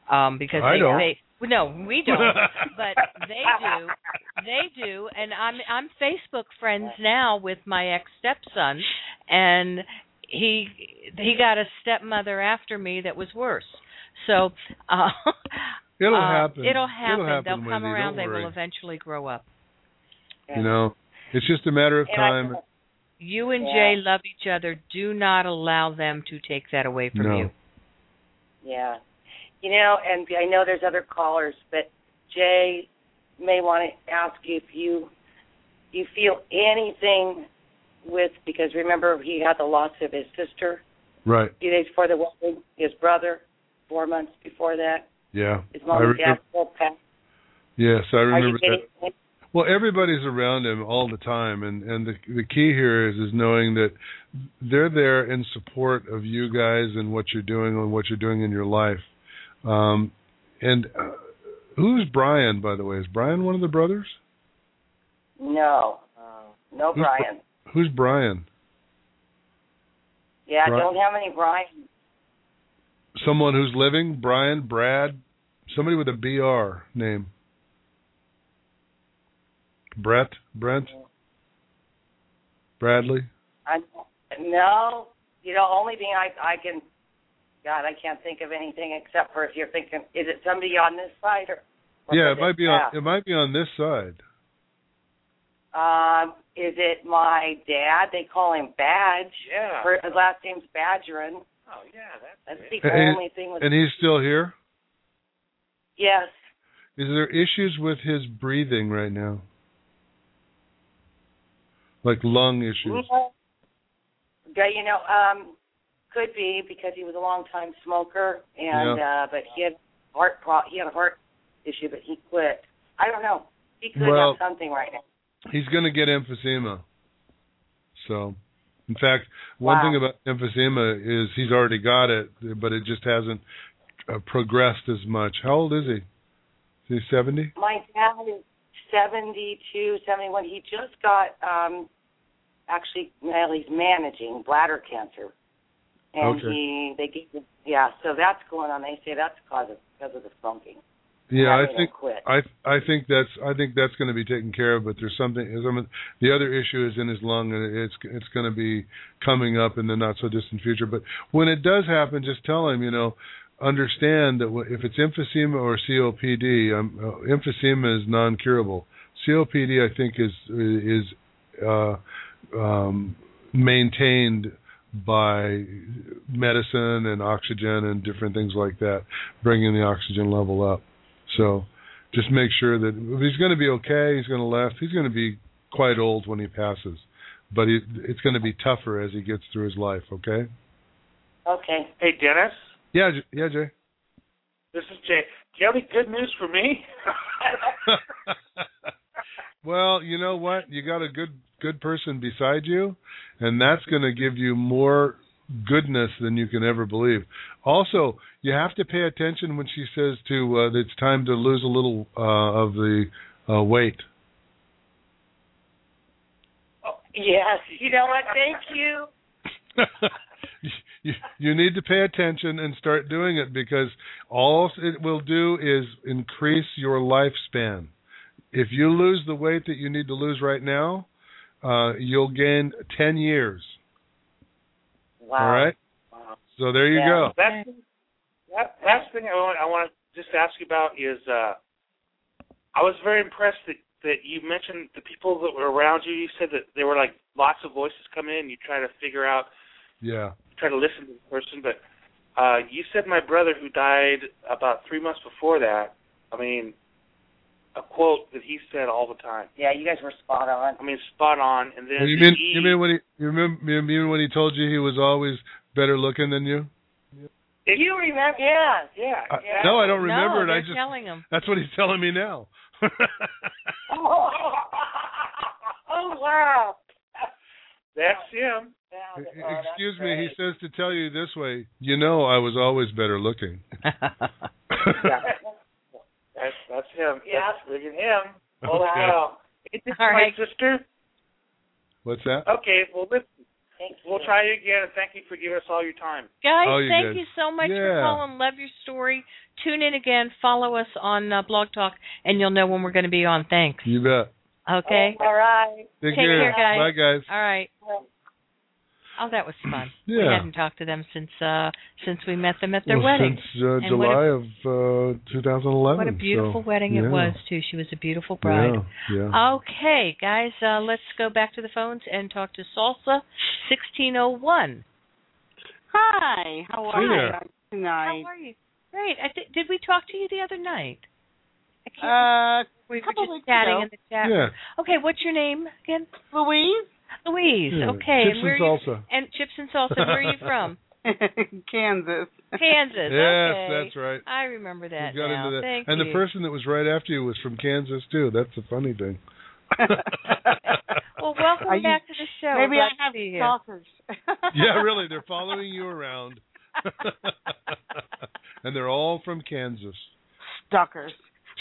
Um because I they don't. they no, we don't. [LAUGHS] but they do. They do and I'm I'm Facebook friends now with my ex stepson and he he got a stepmother after me that was worse. So uh [LAUGHS] It'll uh, happen. It'll happen. It'll happen, They'll come around. Don't They worry. will eventually grow up. You know, it's just a matter of And I- time. You and Yeah. Jay love each other. Do not allow them to take that away from No. you. Yeah. You know, and I know there's other callers, but Jay may want to ask you if you you feel anything with because remember he had the loss of his sister Right. a few days before the wedding, his brother four months before that, Yeah. his I mom and remember, dad passed. yes, I remember that. Well, everybody's around him all the time, and and the the key here is is knowing that they're there in support of you guys and what you're doing and what you're doing in your life. Um, and uh, who's Brian, by the way? Is Brian one of the brothers? No. No Who's- Brian. Who's Brian? Yeah, I don't have any Brian. Someone who's living? Brian, Brad, somebody with a BR name. Brett, Brent, Bradley. I no, you know, only thing I I can God, I can't think of anything except for if you're thinking is it somebody on this side or, or Yeah, it might this be on. It might be on this side. Um, is it my dad? They call him Badge. Yeah. Her, his last name's Badgerin. Oh yeah, that's That's the And- only thing with And he's still here. Yes. Is there issues with his breathing right now? Like lung issues? Yeah, you know, um, could be because he was a long time smoker, and Yeah. uh, but he had heart pro- he had a heart issue, but he quit. I don't know. He could Well- have something right now. He's going to get emphysema. So, in fact, one Wow. thing about emphysema is he's already got it, but it just hasn't uh, progressed as much. How old is he? Is he 70? My dad is seventy-two, seventy-one. He just got um actually well, he's managing bladder cancer. And Okay. he they gave him yeah, so that's going on. They say that's because of because of the smoking. Yeah, I think quit. I I think that's I think that's going to be taken care of. But there's something. some- The other issue is in his lung, and it's it's going to be coming up in the not so distant future. But when it does happen, just tell him, you know, understand that if it's emphysema or COPD, um, uh, emphysema is non-curable. COPD, I think, is is uh, um, maintained by medicine and oxygen and different things like that, bringing the oxygen level up. So just make sure that if he's going to be okay, he's going to last. He's going to be quite old when he passes, but he, it's going to be tougher as he gets through his life. Okay? Okay. Hey, Dennis. Yeah, yeah, Jay. This is Jay. Do you have any good news for me? [LAUGHS] [LAUGHS] well, you know what? You got a good good person beside you, and that's going to give you more goodness than you can ever believe. Also, you have to pay attention when she says to uh, that it's time to lose a little uh, of the uh, weight. Yes. You know what? Thank you. [LAUGHS] you, you need to pay attention and start doing it because all it will do is increase your lifespan. If you lose the weight that you need to lose right now, uh, you'll gain 10 years. Wow. All right? So there you go. That, that last thing I want, I want to just ask you about is uh, I was very impressed that that you mentioned the people that were around you. You said that there were like lots of voices come in. You try to figure out, Yeah. try to listen to the person. But uh, you said my brother who died about three months before that. I mean, a quote that he said all the time. Yeah, you guys were spot on. I mean, spot on. And then you mean E- you mean when he you remember you mean when he told you he was always better looking than you? you remember? Yeah, yeah. I- no, I don't remember no, it. I just telling him. that's what he's telling me now. oh, [LAUGHS] oh wow. That's him. Oh, excuse me, he says to tell you this way. You know, I was always better looking. [LAUGHS] [LAUGHS] That's that's him. Yeah. That's friggin' him. Oh Okay. wow. Is this All my right. sister? What's that? Okay, well listen, Thank you. we'll try you again and thank you for giving us all your time. Guys, Oh, you thank guys. you so much for calling. Love your story. Tune in again. Follow us on uh, Blog Talk, and you'll know when we're going to be on. Thanks. You bet. Okay. All right. Take, Take care, guys. Bye, guys. All right. Oh, that was fun. Yeah. [CLEARS THROAT] We Yeah. hadn't talked to them since uh since we met them at their well, wedding. since uh, July a- of uh, 2011. What a beautiful so, wedding yeah. it was too. She was a beautiful bride. Yeah, yeah. Okay, guys, uh, let's go back to the phones and talk to Salsa, sixteen oh one. Hi, how are Hey you tonight? How are you? Great. I th- did we talk to you the other night? I can't Uh, we were just chatting ago. in the chat. Yeah. Okay, what's your name again? Louise, Louise. Yeah, Okay, chips and where and are you? salsa. And chips and salsa. Where are you from? [LAUGHS] Kansas. Kansas. Yes, okay. that's right. I remember that We got now. into that. Thank and you. the person that was right after you was from Kansas too. That's the funny thing. [LAUGHS] well, welcome Are you- back to the show. Maybe Glad I have to stalkers. [LAUGHS] yeah, really, they're following you around. and they're all from Kansas. Stalkers.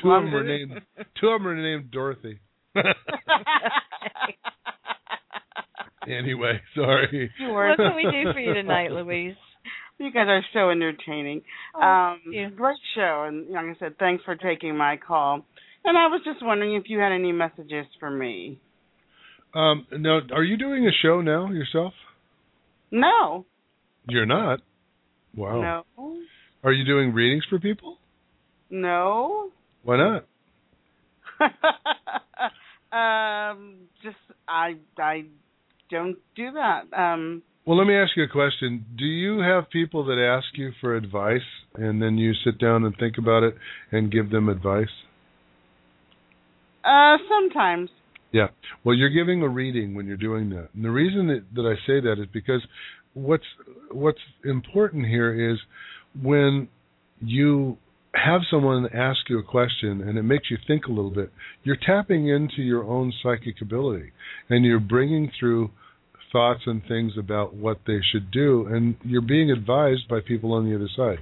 Two of them Well, are named two of them are named Dorothy. Anyway, [LAUGHS] sorry. what can we do for you tonight, Louise? You guys are so entertaining. Oh, um, great show, and like I said, thanks for taking my call. And I was just wondering if you had any messages for me. Um, now, are you doing a show now yourself? No, You're not. Wow. no, Are you doing readings for people? no. Why not? [LAUGHS] um, just I I don't do that. Um, Well, let me ask you a question. Do you have people that ask you for advice and then you sit down and think about it and give them advice? Uh, sometimes. Yeah. Well, you're giving a reading when you're doing that. And the reason that, that I say that is because what's what's important here is when you have someone ask you a question and it makes you think a little bit, you're tapping into your own psychic ability and you're bringing through thoughts and things about what they should do and you're being advised by people on the other side.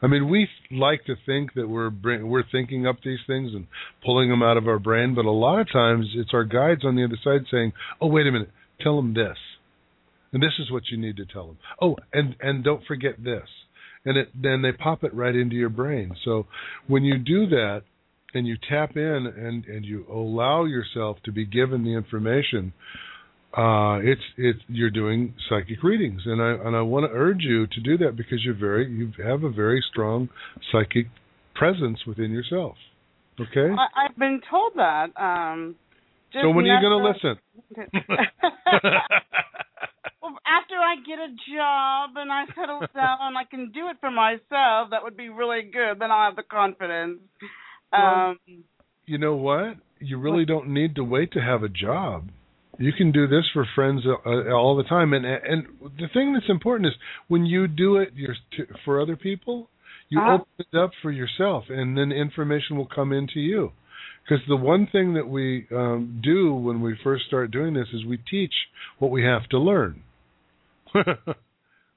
I mean, we like to think that we're bring, we're thinking up these things and pulling them out of our brain, but a lot of times it's our guides on the other side saying, "Oh, wait a minute, tell them this." And this is what you need to tell them. Oh, and and don't forget this. And it then they pop it right into your brain. So when you do that and you tap in and and you allow yourself to be given the information, uh, it's it's you're doing psychic readings, and I and I want to urge you to do that because you're very you have a very strong psychic presence within yourself. Okay. I, I've been told that. Um, so when are you going to listen? [LAUGHS] well, after I get a job and I settle down and I can do it for myself, that would be really good. Then I'll have the confidence. Um, you know what? You really don't need to wait to have a job. You can do this for friends uh, all the time, and and the thing that's important is when you do it to, for other people, you Uh-huh. open it up for yourself, and then information will come into you. Because the one thing that we um, do when we first start doing this is we teach what we have to learn. Uh,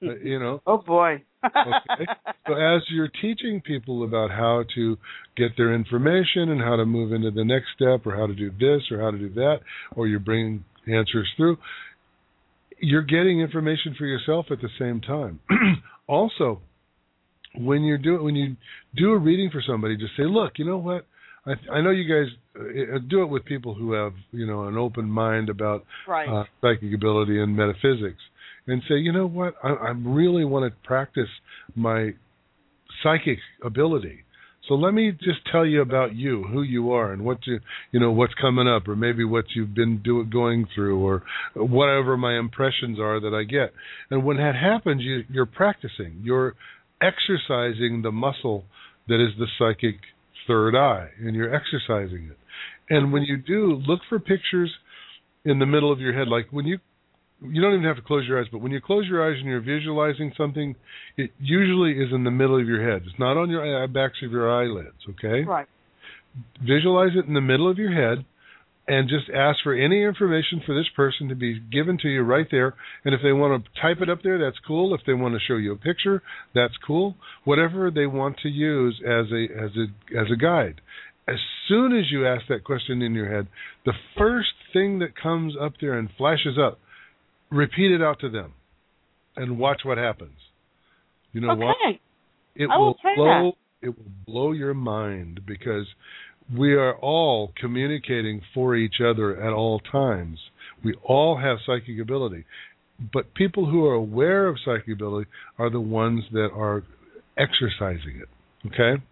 [LAUGHS] you know, oh boy. okay. So as you're teaching people about how to get their information and how to move into the next step or how to do this or how to do that, or you're bringing answers through, you're getting information for yourself at the same time. [CLEARS THROAT] also, when you're doing when you do a reading for somebody, just say, look, you know what? I, I know you guys uh, do it with people who have you know an open mind about Right. uh, psychic ability and metaphysics, and say, you know what, I, I really want to practice my psychic ability. So let me just tell you about you, who you are, and what you you know what's coming up, or maybe what you've been do, going through, or whatever my impressions are that I get. And when that happens, you you're practicing, you're exercising the muscle that is the psychic third eye, and you're exercising it. And when mm-hmm. you do, look for pictures in the middle of your head, like when you you don't even have to close your eyes, but when you close your eyes and you're visualizing something, it usually is in the middle of your head. It's not on your backs of your eyelids, okay? Right. Visualize it in the middle of your head and just ask for any information for this person to be given to you right there. And if they want to type it up there, that's cool. If they want to show you a picture, that's cool. Whatever they want to use as a as a as a guide. As soon as you ask that question in your head, the first thing that comes up there and flashes up, repeat it out to them and watch what happens. You know what? It I will will blow it will blow your mind because we are all communicating for each other at all times. We all have psychic ability. But people who are aware of psychic ability are the ones that are exercising it. Okay?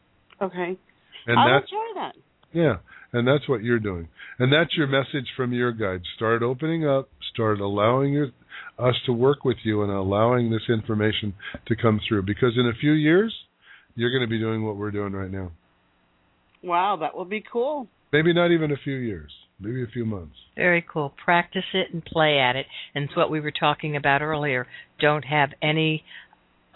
Okay. And I will that's try that. yeah, and that's what you're doing. And that's your message from your guide. Start opening up, start allowing your, us to work with you and allowing this information to come through. Because in a few years, you're going to be doing what we're doing right now. Wow, that will be cool. Maybe not even a few years, maybe a few months. Very cool. Practice it and play at it. And it's what we were talking about earlier. Don't have any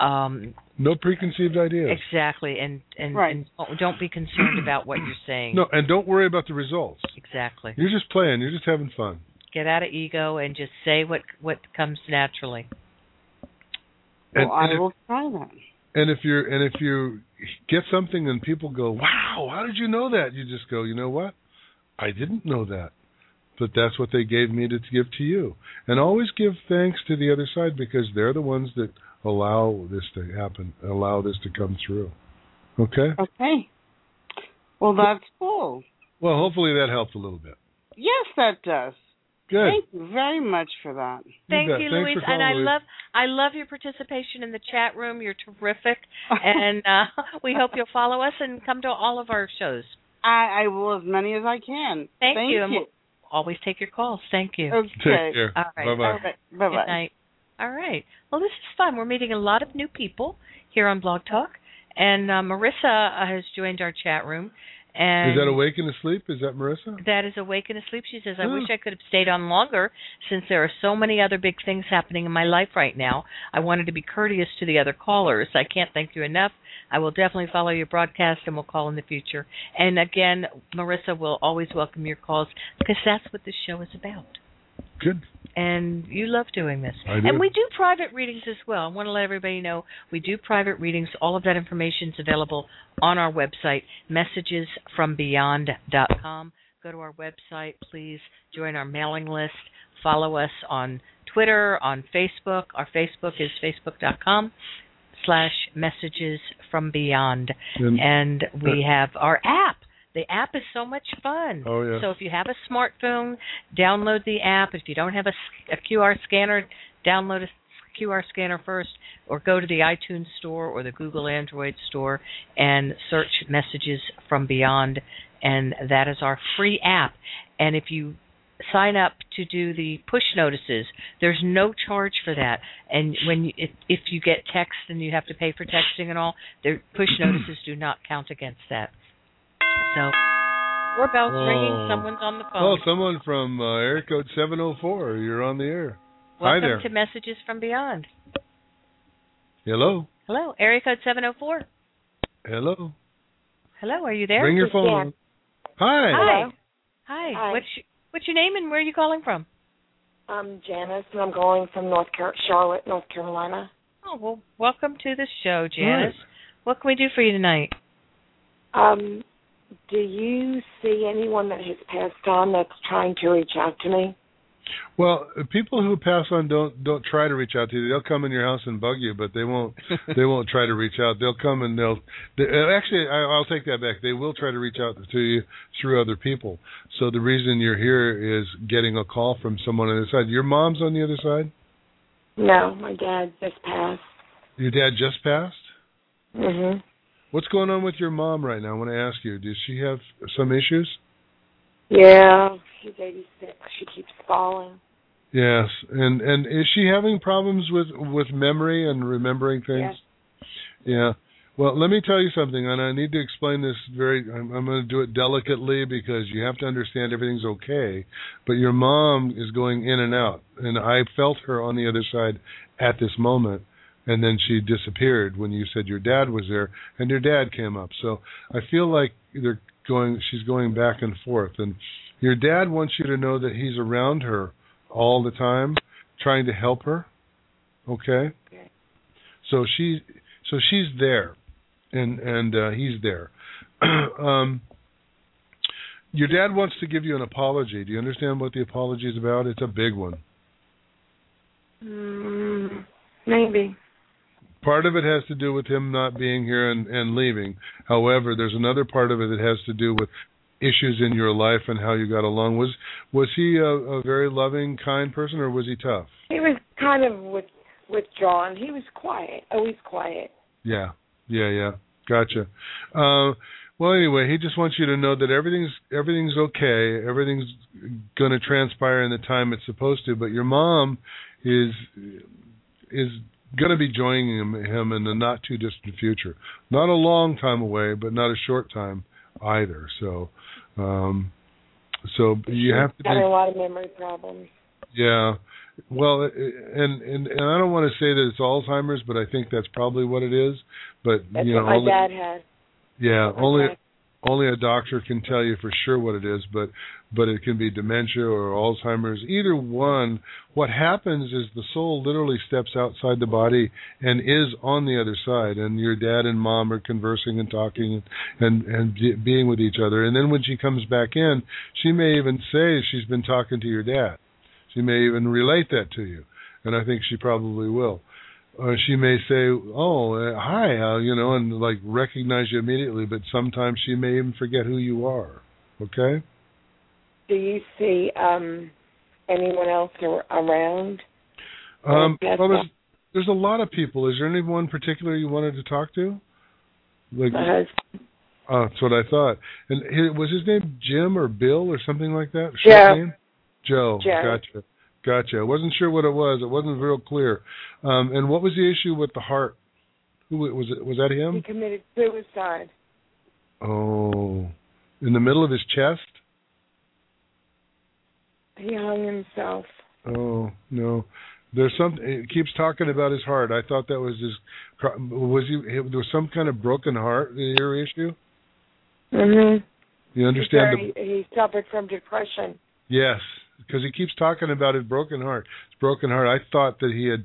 um No preconceived ideas. exactly and and, Right. and don't- don't be concerned about what you're saying. No, and don't worry about the results. Exactly. You're just playing. You're just having fun. Get out of ego and just say what what comes naturally. And, well, I if- will try that. And if you're and if you get something and people go, "Wow, how did you know that?" You just go, "You know what? I didn't know that." But that's what they gave me to give to you. And always give thanks to the other side because they're the ones that allow this to happen, allow this to come through. Okay? Okay. Well, that's cool. Well, hopefully that helped a little bit. Yes, that does. Good. Thank you very much for that. Thank bet. you, Louise. for And I Louise. love I love your participation in the chat room. You're terrific. [LAUGHS] and uh [LAUGHS] we hope you'll follow us and come to all of our shows. I, I will as many as I can. Thank, Thank you. And you. we'll always take your calls. Thank you. Okay. Take care. All right. Bye-bye. All right. Bye Good bye. All right. Well, this is fun. We're meeting a lot of new people here on Blog Talk, and uh, Marissa uh, has joined our chat room. And is that awake and asleep? Is that Marissa? That is awake and asleep. She says, "I wish I could have stayed on longer, since there are so many other big things happening in my life right now. I wanted to be courteous to the other callers. I can't thank you enough. I will definitely follow your broadcast and will call in the future. And again, Marissa will always welcome your calls because that's what this show is about. Good. And you love doing this. I do. And we do private readings as well. I want to let everybody know we do private readings. All of that information is available on our website, messagesfrombeyond.com. Go to our website, please join our mailing list. Follow us on Twitter, on Facebook. Our Facebook is facebook.com slash messages from beyond. And- And we uh, have our app. The app is so much fun. Oh, yeah. So if you have a smartphone, download the app. If you don't have a QR scanner, download a QR scanner first, or go to the iTunes store or the Google Android store and search Messages from Beyond, and that is our free app. And if you sign up to do the push notices, there's no charge for that. And when you, if, if you get text and you have to pay for texting and all, the push notices do not count against that. So doorbell's ringing. Oh. Someone's on the phone. Oh, someone from uh, area code 704. You're on the air. Welcome Hi there. to Messages from Beyond. Hello. Hello, area code 704. Hello. Hello, are you there? Bring your phone. on. Hi. Hi. Hi. Hi. What's your, what's your name and where are you calling from? I'm Janice, and I'm calling from North Car- Charlotte, North Carolina. Oh, well, welcome to the show, Janice. What can we do for you tonight? Um, do you see anyone that has passed on that's trying to reach out to me? Well, uh, people who pass on don't don't try to reach out to you. They'll come in your house and bug you, but they won't [LAUGHS] they won't try to reach out. They'll come and they'll they, uh, actually I, I'll take that back. They will try to reach out to you through other people. So the reason you're here is getting a call from someone on the other side. Your mom's on the other side. No, my dad just passed. Your dad just passed. Mhm. What's going on with your mom right now? I want to ask you. Does she have some issues? Yeah, she's 86. She keeps falling. Yes, and and is she having problems with with memory and remembering things? Yes. Yeah. Well, let me tell you something, and I need to explain this very. I'm, I'm going to do it delicately because you have to understand everything's okay. But your mom is going in and out, and I felt her on the other side at this moment, and then she disappeared when you said your dad was there, and your dad came up. So I feel like they're going. She's going back and forth, and your dad wants you to know that he's around her all the time, trying to help her. Okay. So she, so she's there, and and uh, he's there. [CLEARS THROAT] um, your dad wants to give you an apology. Do you understand what the apology is about? It's a big one. Mm, maybe. Part of it has to do with him not being here and, and leaving. However, there's another part of it that has to do with issues in your life and how you got along. Was was he a, a very loving, kind person, or was he tough? He was kind of with, withdrawn. He was quiet, always quiet. Yeah, yeah, yeah. Gotcha. Uh, well, anyway, he just wants you to know that everything's everything's okay. Everything's going to transpire in the time it's supposed to. But your mom is is going to be joining him, him in the not too distant future. Not a long time away, but not a short time either. So, um, so you have to be. Having a lot of memory problems. Yeah. Well, and and and I don't want to say that it's Alzheimer's, but I think that's probably what it is. But That's you know, my only, dad had. yeah, only Okay. Only a doctor can tell you for sure what it is, but but it can be dementia or Alzheimer's. Either one. What happens is the soul literally steps outside the body and is on the other side, and your dad and mom are conversing and talking and and be- being with each other. And then when she comes back in, she may even say she's been talking to your dad. She may even relate that to you, and I think she probably will. Or she may say, "Oh, uh, hi," uh, you know, and like recognize you immediately. But sometimes she may even forget who you are. Okay. Do you see um anyone else ar- around? Um, well, there's there's a lot of people. Is there anyone particular you wanted to talk to? Like, My husband. oh, that's what I thought. And hi- was his name Jim or Bill or something like that? Joe. Joe. Joe. Gotcha. Gotcha. I wasn't sure what it was. It wasn't real clear. Um, and what was the issue with the heart? Who was it? Was that him? He committed suicide. Oh, in the middle of his chest. He hung himself. Oh no, there's something. It keeps talking about his heart. I thought that was his. Was he? There was some kind of broken heart. Your issue. Mhm. You understand? He, The, he suffered from depression. yes, because he keeps talking about his broken heart. His broken heart. I thought that he had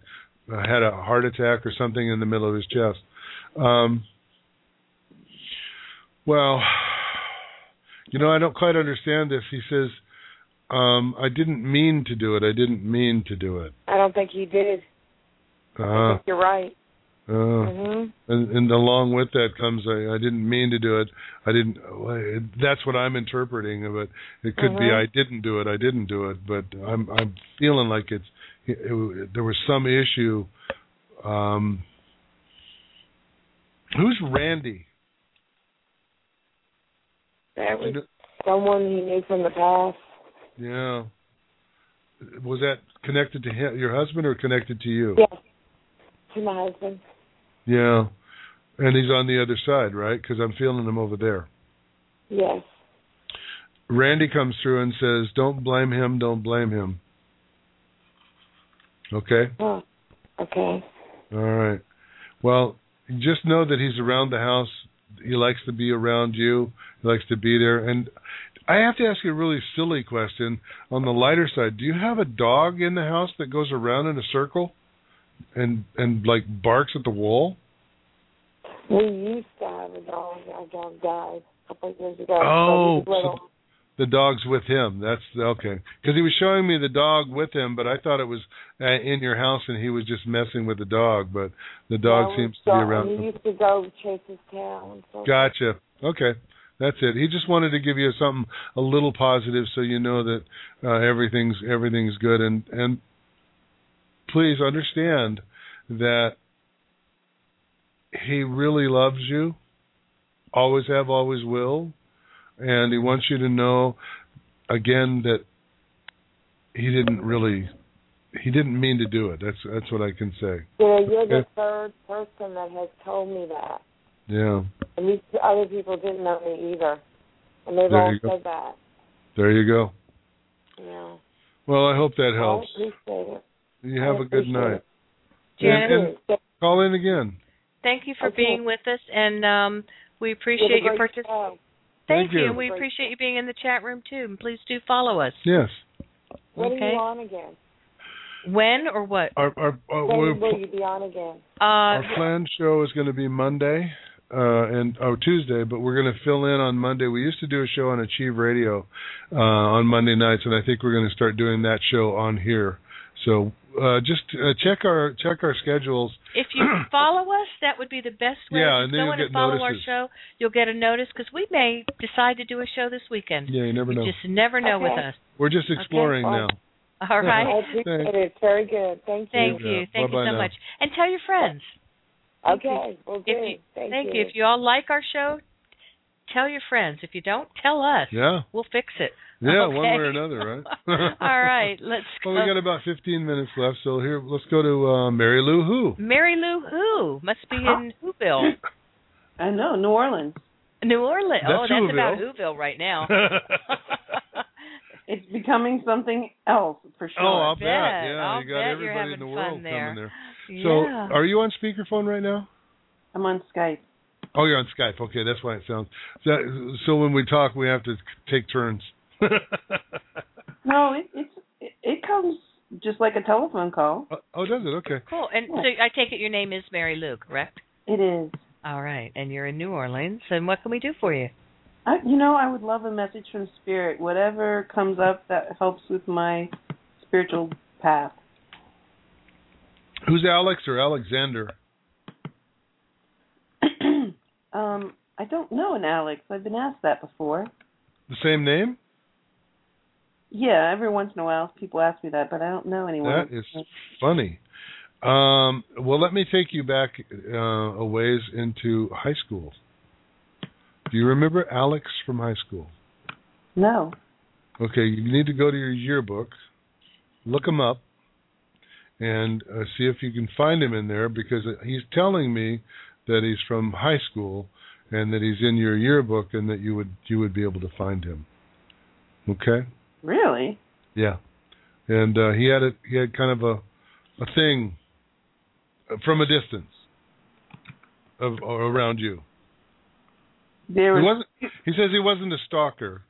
uh, had a heart attack or something in the middle of his chest. Um, well, you know, I don't quite understand this. He says, um, "I didn't mean to do it. I didn't mean to do it." I don't think he did. I Uh, think you're right. Uh, Mhm. and, and along with that comes I, I didn't mean to do it. I didn't. That's what I'm interpreting of it. It could be Mhm. I didn't do it. I didn't do it. But I'm I'm feeling like it's it, it, there was some issue. Um, who's Randy? That was someone he knew from the past. Yeah. Was that connected to him, your husband, or connected to you? Yes. To my husband. Yeah. And he's on the other side, right? Because I'm feeling him over there. Yes. Randy comes through and says, "Don't blame him. Don't blame him." Okay. Oh. Okay. All right. Well, just know that he's around the house. He likes to be around you. He likes to be there. And I have to ask you a really silly question. On the lighter side, do you have a dog in the house that goes around in a circle and and like barks at the wall? We used to have a dog. Our dog died a couple of years ago. Oh, so we little. so the dog's with him. That's okay. Because he was showing me the dog with him, but I thought it was uh, in your house and he was just messing with the dog. But the dog Yeah, seems to be around. He used to go chase his tail. And so Gotcha. Okay. That's it. He just wanted to give you something a little positive so you know that uh, everything's everything's good and and please understand that he really loves you. Always have, always will. And he wants you to know again that he didn't really he didn't mean to do it. That's that's what I can say. Yeah, you're the third person that has told me that. Yeah. And these other people didn't know me either. And they've There all said that. There you go. Yeah. Well, I hope that helps. I appreciate it. You have a good night. it. Jan, And, and call in again. thank you for Okay. being with us, and um, we appreciate your participation. Thank, Thank you. and we appreciate you being in the chat room too. And please do follow us. Yes. When Okay. are you on again? When or what? Our our our, When we're, will you be on again? Uh, our planned show is going to be Monday uh and oh Tuesday, but we're going to fill in on Monday. We used to do a show on Achieve Radio uh on Monday nights, and I think we're going to start doing that show on here. So uh just uh, check our check our schedules. if you [CLEARS THROAT] follow us, that would be the best way. Yeah, and then go you'll in get and follow notices. our show. You'll get a notice because we may decide to do a show this weekend. Yeah, you never you know. just never know with us. We're just exploring well, now. [LAUGHS] All right. I appreciate it. Very good. Thank you. Thank Yeah. you. Thank you Bye-bye so now. much. And tell your friends. Thank you. Okay. Well, If good. you, thank, thank you. If you all like our show, tell your friends. If you don't, tell us. Yeah. We'll fix it. Yeah, Okay. one way or another, right? [LAUGHS] [LAUGHS] all right. Let's Well, go. we got about 15 minutes left, so here let's go to uh, Mary Lou Who. Mary Lou Who must be in Whoville, I know, New Orleans. New Orleans. That's oh, that's about Whoville. Whoville right now. [LAUGHS] It's becoming something else for sure. Oh, I'll bet. bet. Yeah, I'll you got bet everybody in the world there. coming there. So, yeah. are you on speakerphone right now? I'm on Skype. Oh, you're on Skype. Okay, that's why it sounds. That, so when we talk, we have to take turns. [LAUGHS] No, it it's it, it comes just like a telephone call. oh, oh, does it? Okay. cool. And so I take it your name is Mary Lou, correct? It is. All right. And you're in New Orleans. And what can we do for you? I, you know, I would love a message from spirit. Whatever comes up that helps with my spiritual path. Who's Alex or Alexander? [CLEARS THROAT] um, I don't know an Alex. I've been asked that before. The same name? Yeah, every once in a while people ask me that, but I don't know anyone. That is funny. Um, well, let me take you back uh, a ways into high school. Do you remember Alex from high school? No. Okay, you need to go to your yearbook look him up and uh, see if you can find him in there because he's telling me that he's from high school and that he's in your yearbook and that you would you would be able to find him. Okay? Really? Yeah. And uh he had a he had kind of a a thing from a distance of around you. There he was wasn't he says he wasn't a stalker,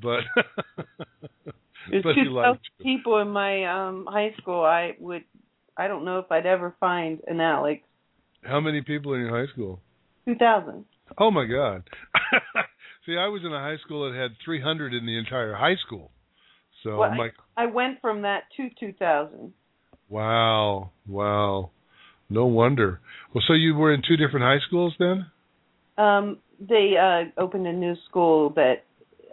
but [LAUGHS] but he liked people in my um high school. I would, I don't know if I'd ever find an Alex. How many people in your high school? Two thousand. Oh my God! [LAUGHS] See, I was in a high school that had 300 in the entire high school. So Well, like, I, I went from that to two thousand. wow, wow, no wonder. Well, so you were in two different high schools then? Um, they uh opened a new school that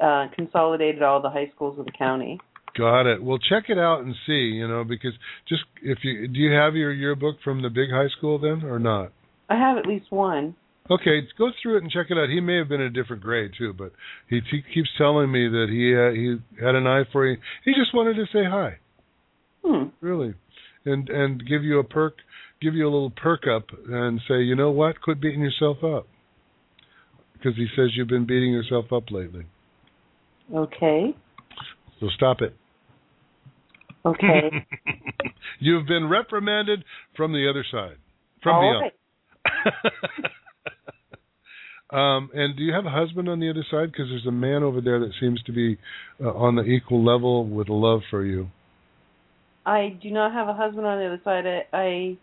uh consolidated all the high schools of the county. Got it. Well, check it out and see. You know, because just if you do you have your yearbook from the big high school then or not? I have at least one. Okay, go through it and check it out. He may have been a different grade too, but he, he keeps telling me that he uh, he had an eye for you. He just wanted to say hi. Hmm. Really, and and give you a perk, give you a little perk up, and say, you know what, quit beating yourself up, because he says you've been beating yourself up lately. Okay. So stop it. Okay. [LAUGHS] [LAUGHS] You've been reprimanded from the other side, from All beyond. right. [LAUGHS] um, and do you have a husband on the other side? Because there's a man over there that seems to be uh, on the equal level with love for you. I do not have a husband on the other side. I, I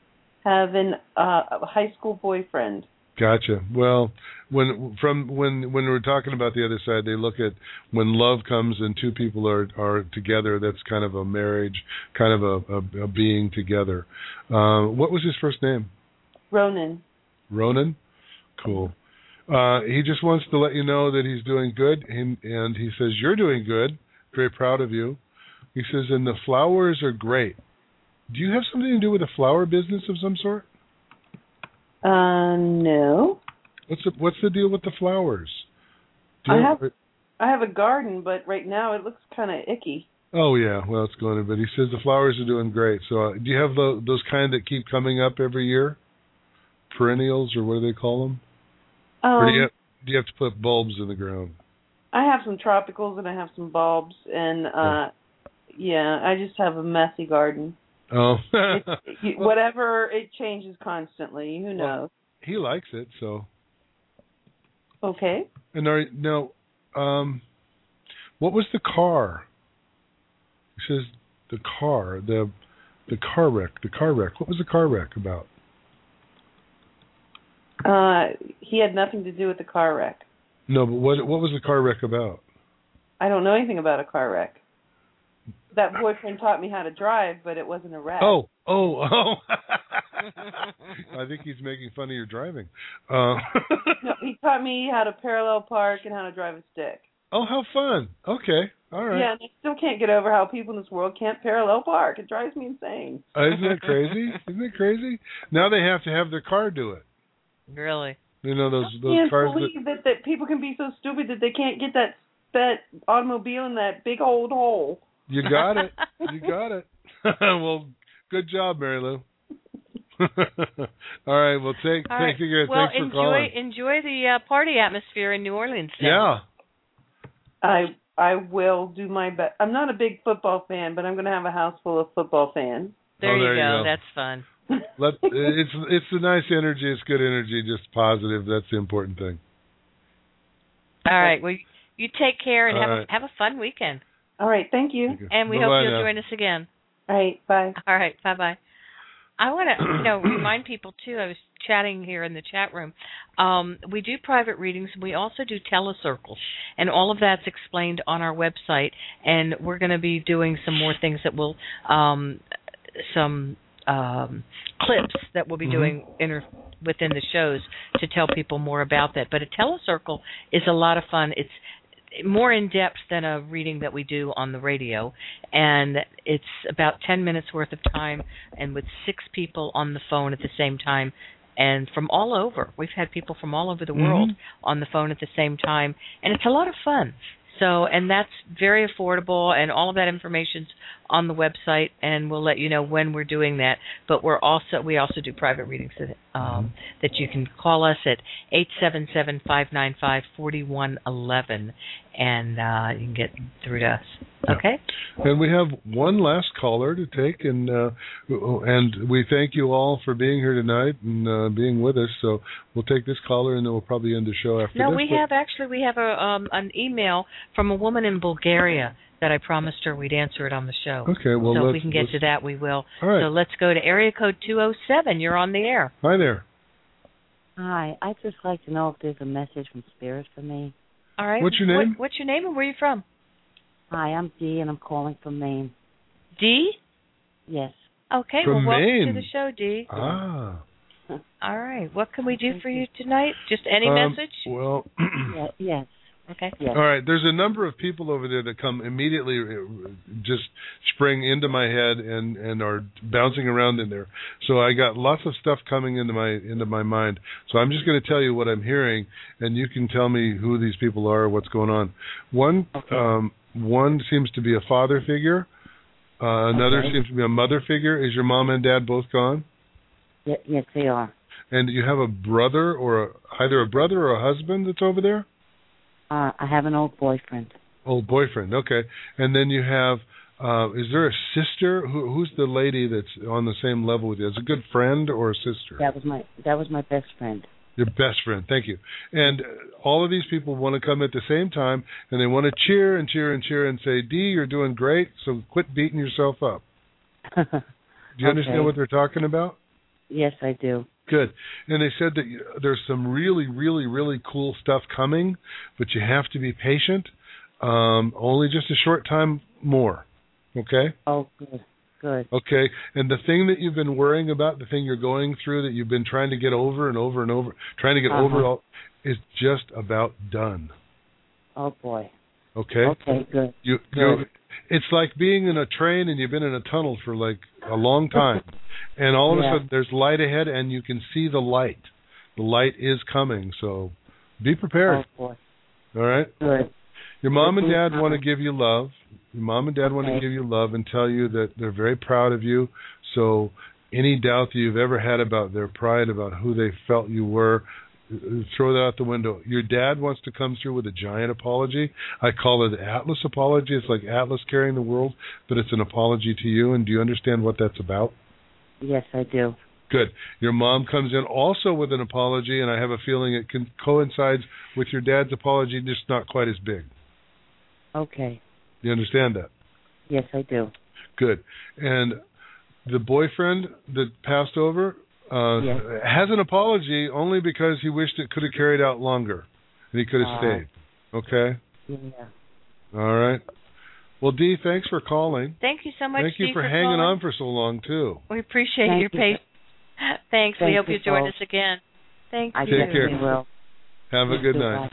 have an uh, a high school boyfriend. Gotcha. Well, when from when when we're talking about the other side, they look at when love comes and two people are are together. That's kind of a marriage, kind of a a, a being together. Uh, what was his first name? Ronan. Ronan. Cool. Uh, he just wants to let you know that he's doing good, and, and he says you're doing good. Very proud of you. He says, and the flowers are great. Do you have something to do with a flower business of some sort? Uh, no. What's the What's the deal with the flowers? Do I you- have I have a garden, but right now it looks kind of icky. Oh yeah, well it's going to. But he says the flowers are doing great. So uh, do you have tho- those kind that keep coming up every year? Perennials or what do they call them? Or do you Um, have, do you have to put bulbs in the ground? I have some tropicals and I have some bulbs, and uh, yeah, I just have a messy garden. Oh, You- [LAUGHS] Whatever it changes constantly. Who knows? he likes it. So Okay. and are now, um, what was the car? He says the car, the the car wreck, the car wreck. What was the car wreck about? Uh, he had nothing to do with the car wreck. No, but what what was the car wreck about? I don't know anything about a car wreck. That boyfriend taught me how to drive, but it wasn't a wreck. Oh, oh, oh. [LAUGHS] I think he's making fun of your driving. Uh, [LAUGHS] No, he taught me how to parallel park and how to drive a stick. oh, how fun. Okay. All right. Yeah, and I still can't get over how people in this world can't parallel park. It drives me insane. Uh, Isn't that crazy? Isn't it crazy? Now they have to have their car do it. Really? You know those I those can't cars that believe that, that people can be so stupid that they can't get that that automobile in that big old hole. you got it. You got it. [LAUGHS] well, good job, Mary Lou. [LAUGHS] All right. Well, take All take right. care. Well, Thanks for enjoy calling. enjoy the uh, party atmosphere in New Orleans. then. Yeah. I I will do my best. I'm not a big football fan, but I'm going to have a house full of football fans. There, Oh, you, there you go. go. That's fun. Let it's it's a nice energy. It's good energy. Just positive. That's the important thing. All right. Well, you take care and All have right. a, have a fun weekend. All right, thank you. And we Bye-bye hope you'll now. join us again. All right, bye. All right. Bye bye. I want to you know remind people too. I was chatting here in the chat room. Um, we do private readings. We also do telecircles, and all of that's explained on our website. And we're going to be doing some more things that will um, some um, clips that we'll be Mhm. doing inter- within the shows to tell people more about that. But a telecircle is a lot of fun. It's more in depth than a reading that we do on the radio and it's about 10 minutes worth of time and with six people on the phone at the same time and from all over we've had people from all over the world Mhm. on the phone at the same time and it's a lot of fun So, and that's very affordable, and all of that information's on the website, and we'll let you know when we're doing that. But we're also we also do private readings that um, that you can call us at eight seven seven five nine five forty one eleven, and uh, you can get through to us. Okay. And we have one last caller to take, and uh, and we thank you all for being here tonight and uh, being with us. So we'll take this caller, and then we'll probably end the show after No, this. we but- have actually we have a um, an email from a woman in Bulgaria that I promised her we'd answer it on the show. Okay, well, so if we can get let's- to that, we will. All right. So let's go to area code two zero seven. You're on the air. Hi there. Hi, I'd just like to know if there's a message from Spirit for me. All right. What's your What- name? what's your name and where are you from? Hi, I'm Dee, and I'm calling from Maine. D. Yes. Okay. From well, welcome Maine. to the show, D. Ah. All right. What can we do for you tonight? Just any Um, message? Well. [CLEARS THROAT] Yeah, yes. Okay. Yes. All right. There's a number of people over there that come immediately, uh, just spring into my head and and are bouncing around in there. So I got lots of stuff coming into my into my mind. So I'm just going to tell you what I'm hearing, and you can tell me who these people are, what's going on. One um, one seems to be a father figure. Uh, another Okay. seems to be a mother figure. Is your mom and dad both gone? Ye- yes, they are. And do you have a brother or a, either a brother or a husband that's over there? Uh, I have an old boyfriend. Old boyfriend. Okay. And then you have uh is there a sister who who's the lady that's on the same level with you? Is it a good friend or a sister? That was my that was my best friend. Your best friend. Thank you. And all of these people want to come at the same time and they want to cheer and cheer and cheer and say, "D, you're doing great. So quit beating yourself up." [LAUGHS] Do you understand what they're talking about? yes, I do. Good. And they said that there's some really, really, really cool stuff coming, but you have to be patient. Um, only just a short time more. Okay? Oh, good, good. Okay. And the thing that you've been worrying about, the thing you're going through that you've been trying to get over and over and over, trying to get Uh-huh. over all, is just about done. Oh boy. Okay? Okay, good. You, Good. It's like being in a train and you've been in a tunnel for like a long time. and all of Yeah. a sudden there's light ahead and you can see the light. The light is coming, so be prepared. Oh. All right? Good. Your mom and dad want to give you love. Your mom and dad want to give you love and tell you that they're very proud of you. So any doubt that you've ever had about their pride, about who they felt you were, throw that out the window. Your dad wants to come through with a giant apology. I call it Atlas apology. It's like Atlas carrying the world, but it's an apology to you. And do you understand what that's about? Yes, I do. Good. Your mom comes in also with an apology, and I have a feeling it can coincides with your dad's apology, just not quite as big. Okay. You understand that? Yes, I do. Good. And the boyfriend that passed over uh, Yes. has an apology only because he wished it could have carried out longer and he could have Uh, stayed. Okay? Yeah. All right. Well, Dee, thanks for calling. Thank you so much. Thank you Steve, for, for hanging calling. on for so long, too. We appreciate Thank your you. patience. [LAUGHS] Thanks. we hope you you join us again. Thank I you. Take care. will. Have a good night.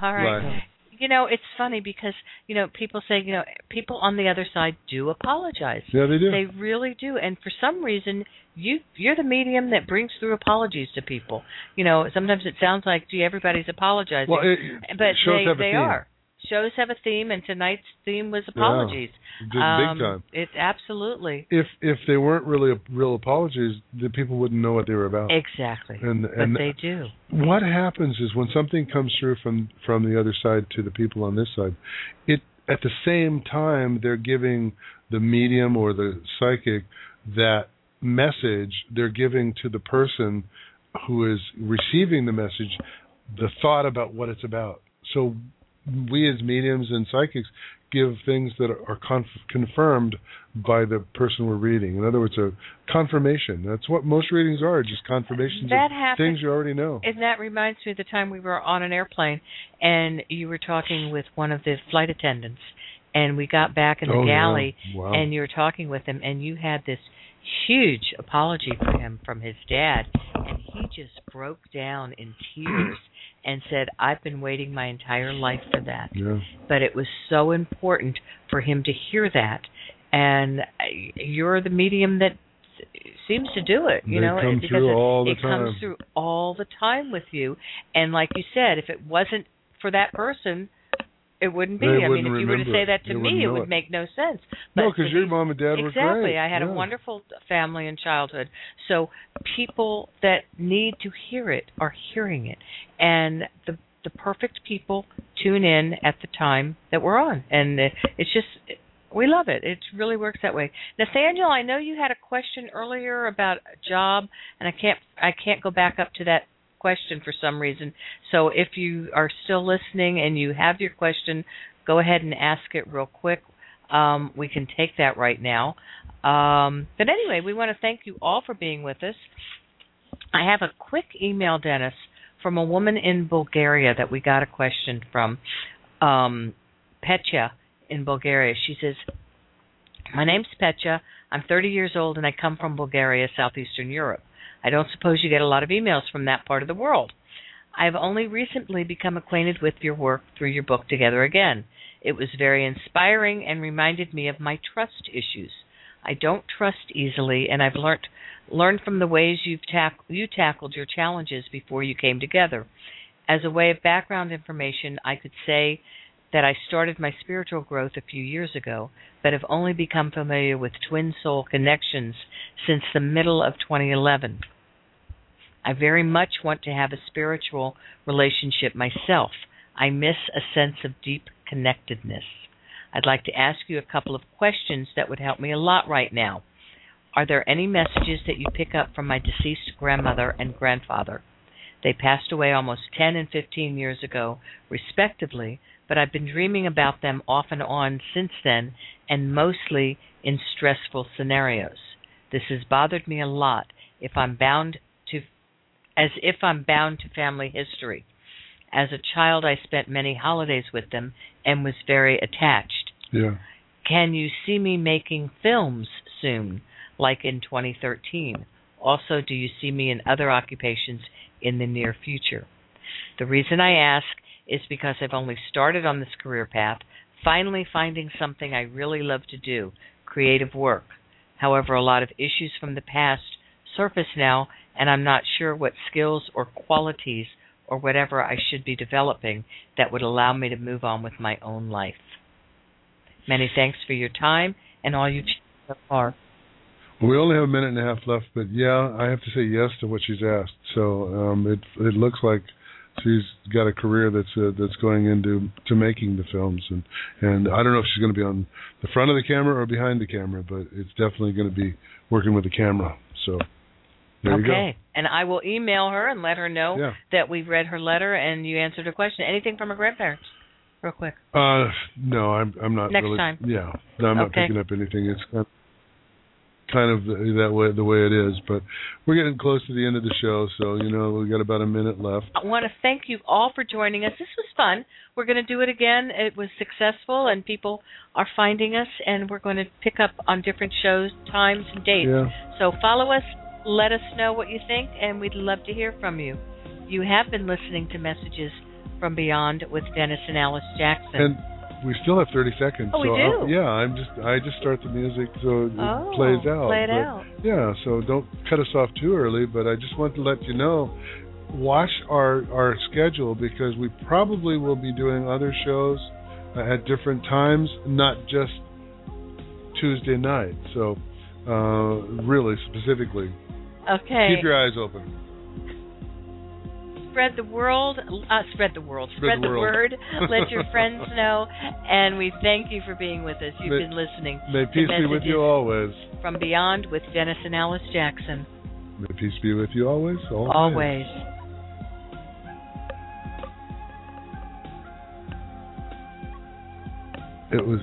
All right. Bye. You know, it's funny because you know people say you know people on the other side do apologize. Yeah, they do. They really do, and for some reason, you you're the medium that brings through apologies to people. You know, sometimes it sounds like gee everybody's apologizing, Well, it, but shows they they are. Shows have a theme, and tonight's theme was apologies. Big, big um, time. It absolutely If if they weren't really real apologies, the people wouldn't know what they were about. exactly, And but they do. what happens is when something comes through from from the other side to the people on this side, it at the same time they're giving the medium or the psychic that message they're giving to the person who is receiving the message the thought about what it's about. So we as mediums and psychics give things that are conf- confirmed by the person we're reading. In other words, a confirmation. That's what most readings are, just confirmations That of happens- things you already know. And that reminds me of the time we were on an airplane and you were talking with one of the flight attendants and we got back in the Oh, yeah. galley Wow. and you were talking with him and you had this huge apology for him from his dad and he just broke down in tears and said I've been waiting my entire life for that. Yeah. but it was so important for him to hear that. And you're the medium that seems to do it you They know come because it, it comes through all the time with you. And like you said if it wasn't for that person It wouldn't be. They I mean, if you were to say that to me, it would it. make no sense. No, But 'cause to your mom and dad were exactly. I had a wonderful family in childhood. So people that need to hear it are hearing it, and the the perfect people tune in at the time that we're on, and it, it's just we love it. It really works that way. Nathaniel, I know you had a question earlier about a job, and I can't I can't go back up to that question for some reason. So if you are still listening and you have your question, go ahead and ask it real quick. Um, we can take that right now. Um, but anyway, we want to thank you all for being with us. I have a quick email, Dennis, from a woman in Bulgaria that we got a question from. Um, Petya in Bulgaria. She says, My name's Petya. I'm 30 years old and I come from Bulgaria, southeastern Europe. I don't suppose you get a lot of emails from that part of the world. I've only recently become acquainted with your work through your book Together Again. It was very inspiring and reminded me of my trust issues. I don't trust easily, and I've learned learned from the ways you've tack- you tackled your challenges before you came together. As a way of background information, I could say that I started my spiritual growth a few years ago, but have only become familiar with twin soul connections since the middle of 2011. I very much want to have a spiritual relationship myself. I miss a sense of deep connectedness. I'd like to ask you a couple of questions that would help me a lot right now. Are there any messages that you pick up from my deceased grandmother and grandfather? They passed away almost 10 and 15 years ago, respectively, but I've been dreaming about them off and on since then, and mostly in stressful scenarios. This has bothered me a lot if I'm bound as if I'm bound to family history. As a child I spent many holidays with them and was very attached. Yeah. Can you see me making films soon, like in 2013? Also, do you see me in other occupations in the near future? The reason I ask is because I've only started on this career path, finally finding something I really love to do creative work. However, a lot of issues from the past surface now, and I'm not sure what skills or qualities or whatever I should be developing that would allow me to move on with my own life. Many thanks for your time and all you've so far. We only have a minute and a half left, but yeah, I have to say yes to what she's asked. So um, it it looks like she's got a career that's uh, that's going into to making the films, and and I don't know if she's going to be on the front of the camera or behind the camera, but it's definitely going to be working with the camera. So there okay. And I will email her and let her know Yeah. that we've read her letter and you answered her question. Anything from her grandparents? Real quick. Uh, no, I'm I'm not Next really. time. Yeah, no, I'm not Okay. picking up anything. It's kind of, kind of the, that way the way it is. But we're getting close to the end of the show, so you know we've got about a minute left. I want to thank you all for joining us. This was fun. We're going to do it again. It was successful, and people are finding us, and we're going to pick up on different shows, times, and dates. Yeah. So follow us, let us know what you think, and we'd love to hear from you. You have been listening to Messages from Beyond with Dennis and Alice Jackson. And we still have 30 seconds. Oh, we do? I'll- yeah, I'm just I just start the music so it Oh, plays out. play it But, out. Yeah, so don't cut us off too early. But I just want to let you know, watch our our schedule because we probably will be doing other shows uh, at different times, not just Tuesday night. So uh, really specifically, Okay. keep your eyes open. spread the world, uh, spread the world, Spread spread, the the, world. word. [LAUGHS] Let your friends know, and we thank you for being with us. You've May- been listening. May peace be with you always. From Beyond with Dennis and Alice Jackson. May peace be with you always. Always. Always. It was